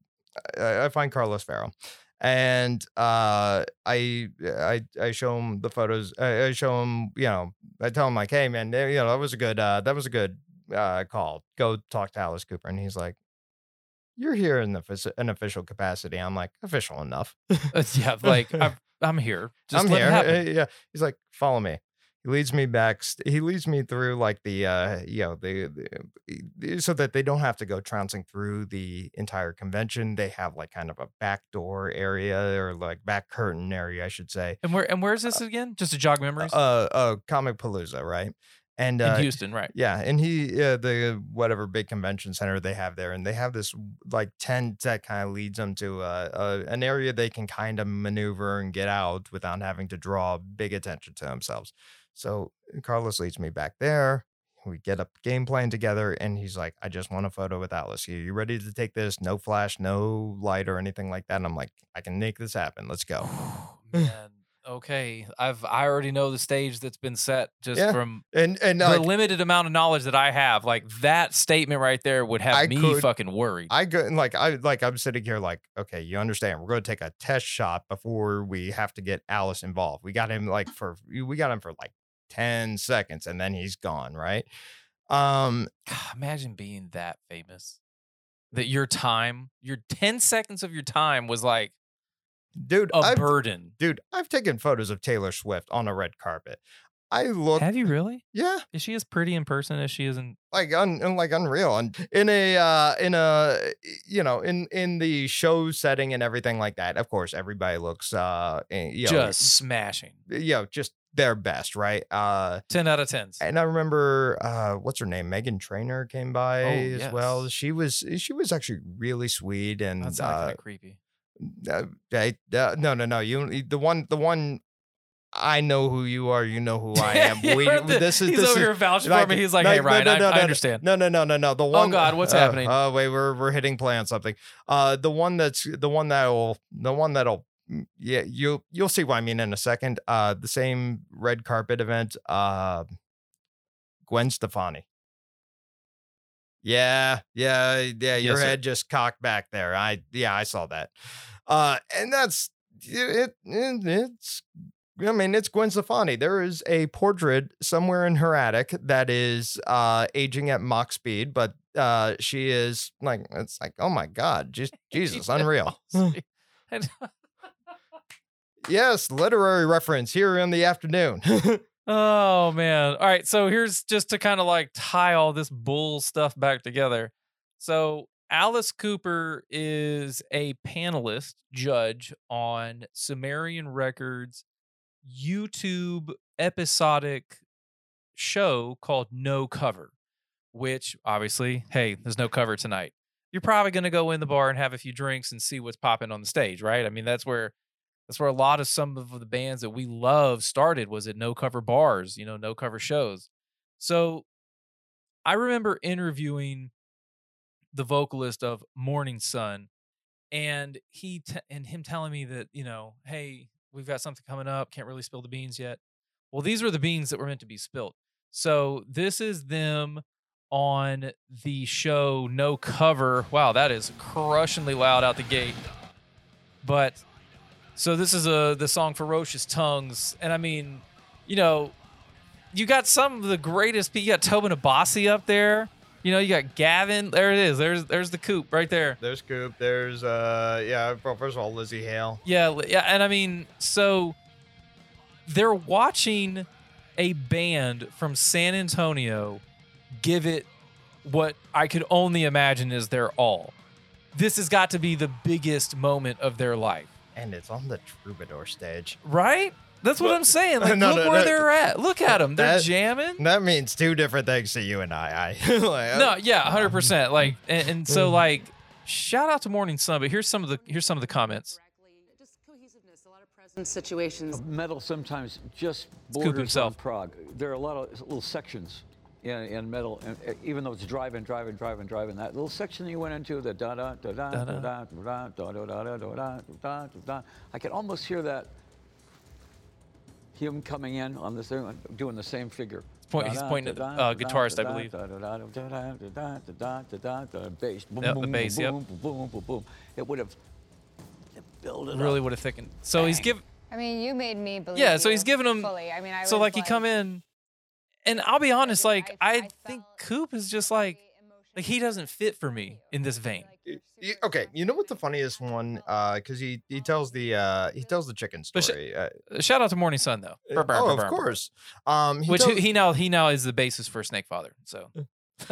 I, I find Carlos Ferro, and uh I I I show him the photos. I, I show him you know I tell him like, hey man, you know that was a good uh that was a good uh call. Go talk to Alice Cooper, and he's like. You're here in the an official capacity. I'm like official enough. uh, yeah, like I'm, I'm here. Just I'm here. Uh, yeah. He's like, follow me. He leads me back. He leads me through like the, uh, you know, the, the, so that they don't have to go trouncing through the entire convention. They have like kind of a back door area or like back curtain area, I should say. And where and where's this again? Just to jog memories. Uh, uh, Comic Palooza, right? And uh, in Houston, right? yeah, and he uh, the whatever big convention center they have there, and they have this like tent that kind of leads them to uh, uh, an area they can kind of maneuver and get out without having to draw big attention to themselves. So uh, Carlos leads me back there. We get a game plan together, and he's like, "I just want a photo with Alice. Are you ready to take this? No flash, no light, or anything like that." And I'm like, "I can make this happen. Let's go." Man, okay. I've I already know the stage that's been set just Yeah. from And and the like, limited amount of knowledge that I have. Like that statement right there would have I me could- fucking worried. I go and like I like I'm sitting here like okay you understand we're going to take a test shot before we have to get Alice involved. We got him like for we got him for like 10 seconds and then he's gone, right? Um imagine being that famous. That your time, your 10 seconds of your time was like dude, a I've, burden. dude, I've taken photos of Taylor Swift on a red carpet. I look Have you really? yeah, Is she as pretty in person as she is in like un, like unreal and in a uh in a you know in in the show setting and everything like that. Of course, everybody looks uh eh, you know, just smashing? you know just their best, right? Uh 10 out of 10s. And I remember, uh, what's her name? Meghan Trainor came by as well. Oh. She was she was actually really sweet and That's not kind uh, of creepy. uh, I- uh, no no no you the one the one I know who you are. You know who I am. We, there. this is he's this over is, here vouching like- for me. He's like, like, "Hey, no, Ryan, no, I, no, I no, understand." No, no, no, no, no. The one. God, what's oh, happening? Oh, wait, we're we're hitting play on something. Uh, the one that's the one that'll the one that'll yeah you you'll see what I mean in a second. Uh, the same red carpet event. Uh, Gwen Stefani. Yeah, yeah, yeah. Your Yes, sir. head just cocked back there. I yeah, I saw that. Uh, and that's it. it it's I mean, it's Gwen Stefani. There is a portrait somewhere in her attic that is uh aging at mach speed, but uh she is like it's like, oh my god, just Jesus, unreal. Yes, literary reference here in the afternoon. Oh man. All right. So here's just to kind of like tie all this bull stuff back together. So Alice Cooper is a panelist judge on Sumerian Records YouTube episodic show called No Cover, which obviously, hey, there's no cover tonight. You're probably going to go in the bar and have a few drinks and see what's popping on the stage, right? I mean, that's where that's where a lot of some of the bands that we love started was at no cover bars, you know, no cover shows. So I remember interviewing the vocalist of Morning Sun and he t- and him telling me that, you know, hey, we've got something coming up, can't really spill the beans yet. Well, these were the beans that were meant to be spilt. So this is them on the show No Cover. Wow, that is crushingly loud out the gate. But so this is a the song Ferocious Tongues, and I mean, you know, you got some of the greatest. You got Tosin Abasi up there. You know, you got Gavin. There it is. There's there's the coop right there. There's Coop. There's uh yeah. Well, first of all, Lzzy Hale. Yeah, yeah, and I mean, so they're watching a band from San Antonio give it what I could only imagine is their all. This has got to be the biggest moment of their life. And it's on the Troubadour stage. Right? That's what Well, I'm saying. Like, no, look no, where no, they're at. Look at them. They're that- jamming. That means two different things to you and I. I like, No, yeah, hundred percent. Like, and, and so Mm. like, shout out to Morning Sun. But here's some of the here's some of the comments. Just cohesiveness, a lot of present situations. Metal sometimes just Scoop borders himself. on prog. There are a lot of little sections in, in metal, and uh, even though it's driving, driving, driving, driving, that little section you went into, the da da da da da da da da da da da da da da da, da. I can almost hear that. Him coming in on this thing, doing the same figure. point- he's pointing at the, uh, guitarist, I believe. The bass. Boom, Yep, the boom, bass, yep. boom, boom, boom, boom, boom. It would have built it Really up. would have thickened. So he's Bang. give I mean, you made me believe. yeah. So you he's giving him fully. I mean, I so was like he come in, and I'll be honest. Like I think Coop is just like like he doesn't fit for me in this vein. Okay, you know what the funniest one? Uh, because he he tells the uh he tells the chicken But sh- story. uh, Uh, Shout out to Morning Sun though. uh, oh, of course. Um, he Which tells- he now he now is the basis for Snake Father. So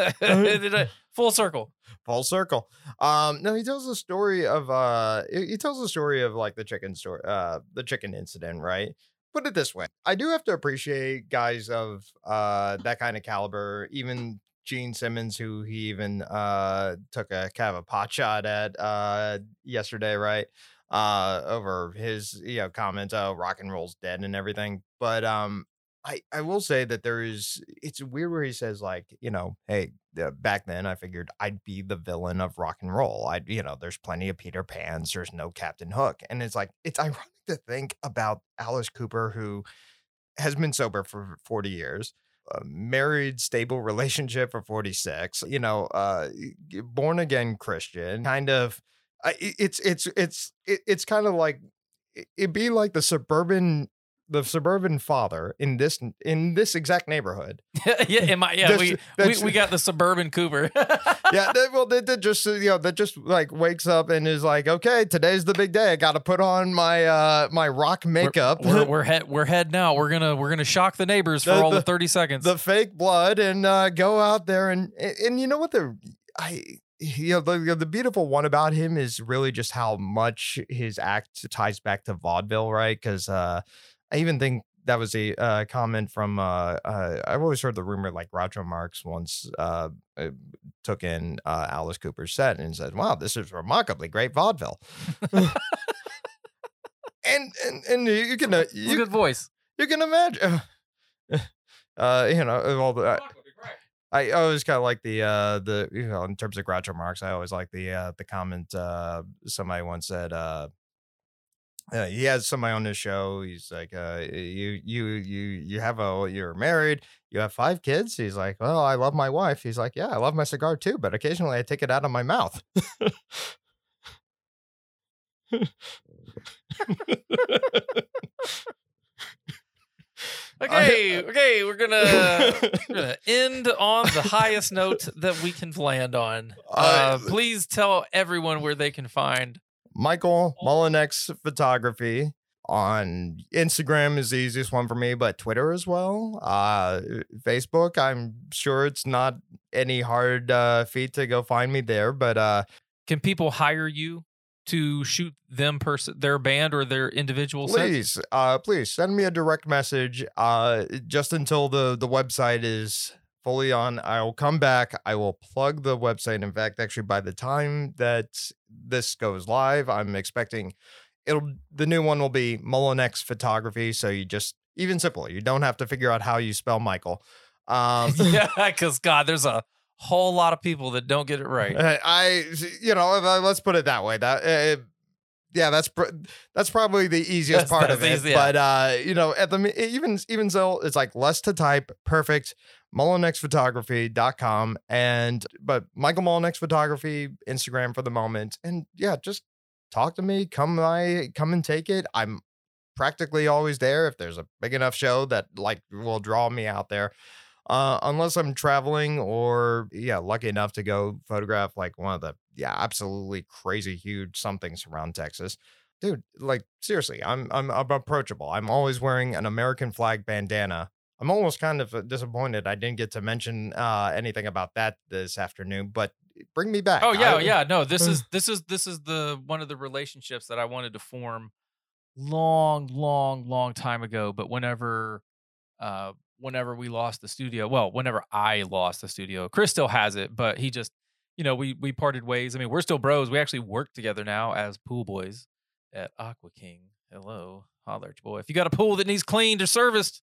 full circle. full circle. Um, no, he tells the story of uh, he he tells the story of like the chicken story, uh, the chicken incident, right? Put it this way, I do have to appreciate guys of uh that kind of caliber, even Gene Simmons, who he even uh took a kind of a pot shot at uh yesterday, right? Uh, over his you know comments, oh, rock and roll's dead and everything, but um. I, I will say that there is it's weird where he says like you know hey back then I figured I'd be the villain of rock and roll I you know there's plenty of Peter Pans there's no Captain Hook and it's like it's ironic to think about Alice Cooper who has been sober for 40 years a married stable relationship for 46 you know uh born again Christian kind of it's it's it's it's kind of like it'd be like the suburban the suburban father in this in this exact neighborhood. yeah, am I, yeah, That's- we, we that's- we got the suburban Cooper. yeah, that, well, that, that just you know that just like wakes up and is like, okay, today's the big day. I got to put on my uh my rock makeup, We're we're head we're head now. We're gonna we're gonna shock the neighbors for The- all the, the- thirty seconds. the fake blood, and uh go out there and and, and you know what the I. You know the, the beautiful one about him is really just how much his act ties back to vaudeville, right? Because uh, I even think that was a uh, comment from uh, uh, I've always heard the rumor like Roger Marx once uh, uh, took in uh, Alice Cooper's set and said, "Wow, this is remarkably great vaudeville." and and and you can uh, you, good voice. you can imagine, uh, you know, all the. I always kind of like the uh the you know in terms of Groucho Marx I always like the uh the comment uh somebody once said uh uh, he has somebody on his show. He's like, uh, you, you, you, you have a, you're married. You have five kids. He's like, well, I love my wife. He's like, yeah, I love my cigar too, but occasionally I take it out of my mouth. Okay, okay, we're gonna we're gonna end on the highest note that we can land on. Uh, Uh, please tell everyone where they can find. Michael Mullenix Photography on Instagram is the easiest one for me, but Twitter as well. Uh, Facebook, I'm sure it's not any hard uh, feat to go find me there, but uh, Can people hire you to shoot them person their band or their individual sets? please, uh, please send me a direct message. Uh, just until the the website is fully on, I will come back. I will plug the website. In fact, actually, by the time that this goes live, I'm expecting it'll the new one will be Mullenix Photography. So you just even simple. You don't have to figure out how you spell Michael. Um, yeah, because God, there's a whole lot of people that don't get it right. Uh, I, you know, uh, let's put it that way. That, uh, yeah, that's pr- that's probably the easiest That's- part of it. easy, yeah. But uh, you know, at the even even so, it's like less to type, perfect. MullenixPhotography.com and but Michael Mullenix Photography Instagram for the moment, and yeah, just talk to me. Come by, come and take it. I'm practically always there if there's a big enough show that like will draw me out there uh, unless I'm traveling or yeah, lucky enough to go photograph like one of the yeah, absolutely crazy huge somethings around Texas. Dude, like seriously, I'm I'm I'm approachable. I'm always wearing an American flag bandana. I'm almost kind of uh, disappointed I didn't get to mention uh, anything about that this afternoon, but bring me back. Oh yeah, I- yeah. No, this is this is this is the one of the relationships that I wanted to form long, long, long time ago. But whenever uh whenever we lost the studio, well, whenever I lost the studio, Chris still has it, but he just you know, we we parted ways. I mean, we're still bros. We actually work together now as pool boys at Aqua King. Hello. Holler at your boy. If you got a pool that needs cleaned or serviced,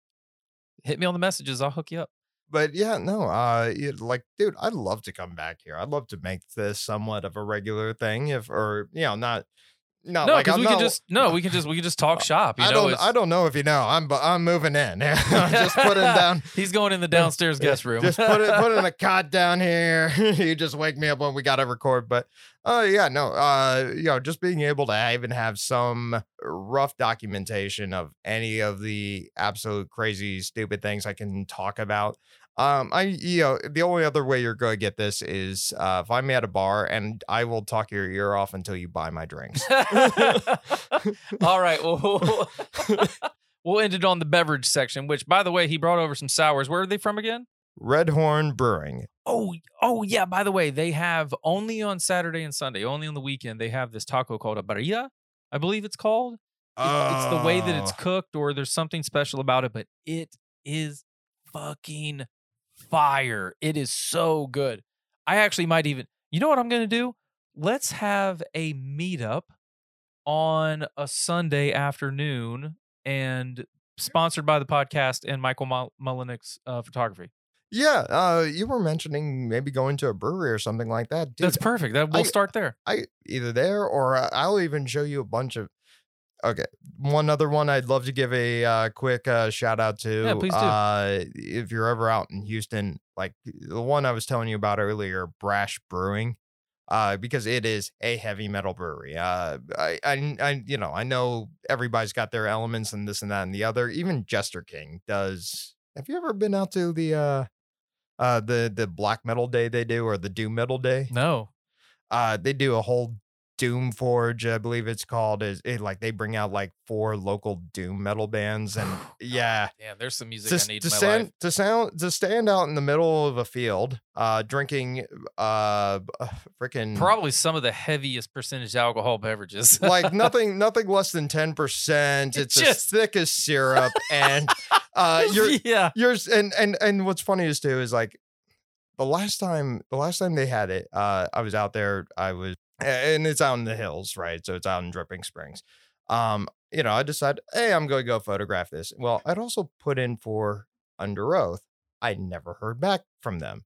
hit me on the messages. I'll hook you up. but yeah, no, uh, like, dude, I'd love to come back here. I'd love to make this somewhat of a regular thing, if or you know, not, not No, like we can just no, we can just we can just talk shop. You I know, don't, I don't know if you know, I'm, I'm moving in. just put it down. He's going in the downstairs guest room. Just put it, put in a cot down here. you just wake me up when we got to record. But, uh, yeah, no, uh, you know, just being able to even have some rough documentation of any of the absolute crazy, stupid things I can talk about. Um, I, you know, the only other way you're going to get this is uh, find me at a bar and I will talk your ear off until you buy my drinks. All right. Well, we'll, we'll end it on the beverage section, which, by the way, he brought over some sours. Where are they from again? Red Horn Brewing. Oh, oh yeah. By the way, they have only on Saturday and Sunday, only on the weekend, they have this taco called a barilla, I believe it's called. It- It's the way that it's Oh. cooked, or there's something special about it, but it is fucking fire. It is so good. I actually might even, you know what I'm going to do? Let's have a meetup on a Sunday afternoon and sponsored by the podcast and Michael Mul- Mullenix uh, photography. Yeah, uh, you were mentioning maybe going to a brewery or something like that. Dude, That's perfect. That we'll I- start there. I either there or I'll even show you a bunch of. Okay, one other one I'd love to give a uh, quick uh, shout out to. Yeah, please do. Uh, if you're ever out in Houston, like the one I was telling you about earlier, Brash Brewing, uh, because it is a heavy metal brewery. Uh, I, I, I, you know, I know everybody's got their elements and this and that and the other. Even Jester King does. Have you ever been out to the uh, uh, the the black metal day they do or the doom metal day? No. uh they do a whole doom forge i believe it's called is it like they bring out like four local doom metal bands and yeah Damn, there's some music to, I need to in my stand life. to sound to stand out in the middle of a field uh drinking uh freaking Probably some of the heaviest percentage alcohol beverages. like nothing nothing less than 10% it's as Just- thick as syrup and uh you're yeah. yours and and and what's funny is too is like the last time the last time they had it uh i was out there i was and it's out in the hills right? So it's out in dripping springs. Um you know i decide, hey i'm going to go photograph this. Well i'd also put in for Underoath. I never heard back from them.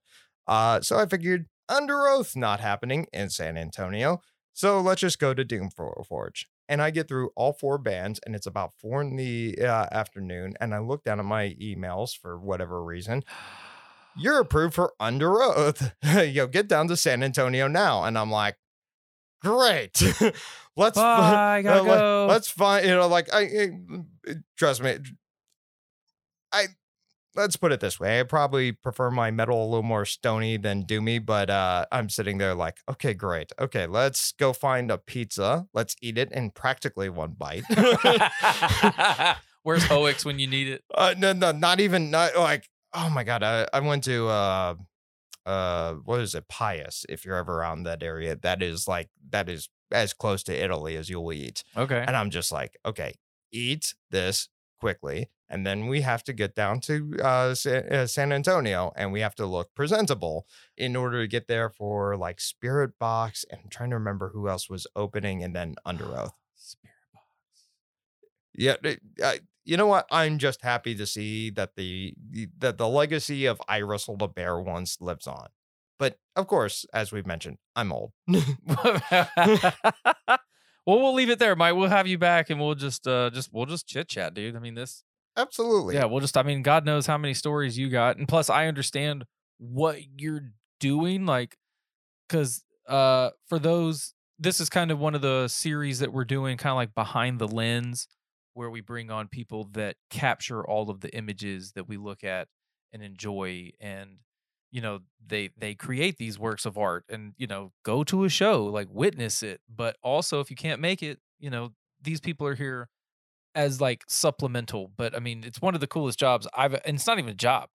Uh so i figured Underoath not happening in san antonio so let's just go to doom For- forge and i get through all four bands and it's about four in the uh, afternoon and i look down at my emails for whatever reason. You're approved for Underoath. Yo, get down to San Antonio now. And I'm like, great. let's Bye, gotta uh, go. let's find, you know, like I, I- trust me. I let's put it this way. I probably prefer my metal a little more stony than doomy, but uh, I'm sitting there like, okay, great. Okay, let's go find a pizza. Let's eat it in practically one bite. Where's Hoix when you need it? uh, no, no, not even not like. Oh my god, I, I went to uh, uh, what is it, Pius? If you're ever around that area, that is like that is as close to Italy as you'll eat. Okay. And I'm just like, okay, eat this quickly. And then we have to get down to uh, uh, San Antonio and we have to look presentable in order to get there for like Spiritbox. And I'm trying to remember who else was opening and then Underoath. Spirit box. Yeah. I, you know what? I'm just happy to see that the that the legacy of I wrestled a bear once lives on. But of course, as we've mentioned, I'm old. well, we'll leave it there, Mike. We'll have you back, and we'll just, uh, just, we'll just chit chat, dude. I mean, this, Absolutely. yeah, we'll just, I mean, God knows how many stories you got, and plus, I understand what you're doing, like, because, uh, for those, this is kind of one of the series that we're doing, kind of like behind the lens, where we bring on people that capture all of the images that we look at and enjoy, and you know they they create these works of art and you know go to a show like witness it. But also if you can't make it you know these people are here as like supplemental. But i mean it's one of the coolest jobs i've and it's not even a job.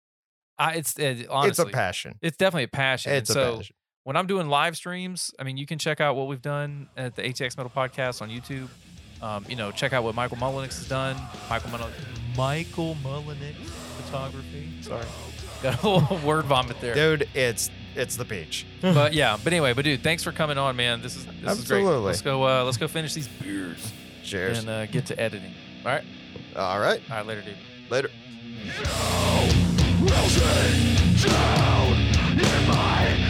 I it's it, honestly it's a passion. it's definitely a passion. And It's a so passion. when i'm doing live streams i mean you can check out what we've done at the atx metal podcast on youtube um, you know check out what michael mullenix has done michael Mullen- michael mullenix photography sorry got a little word vomit there Dude, it's it's the beach. but yeah, but anyway, but dude, thanks for coming on, man. This is this is great. Let's go. Uh, let's go finish these beers Cheers. and uh, get to editing. All right, All right. all right, later, dude. Later. Down in my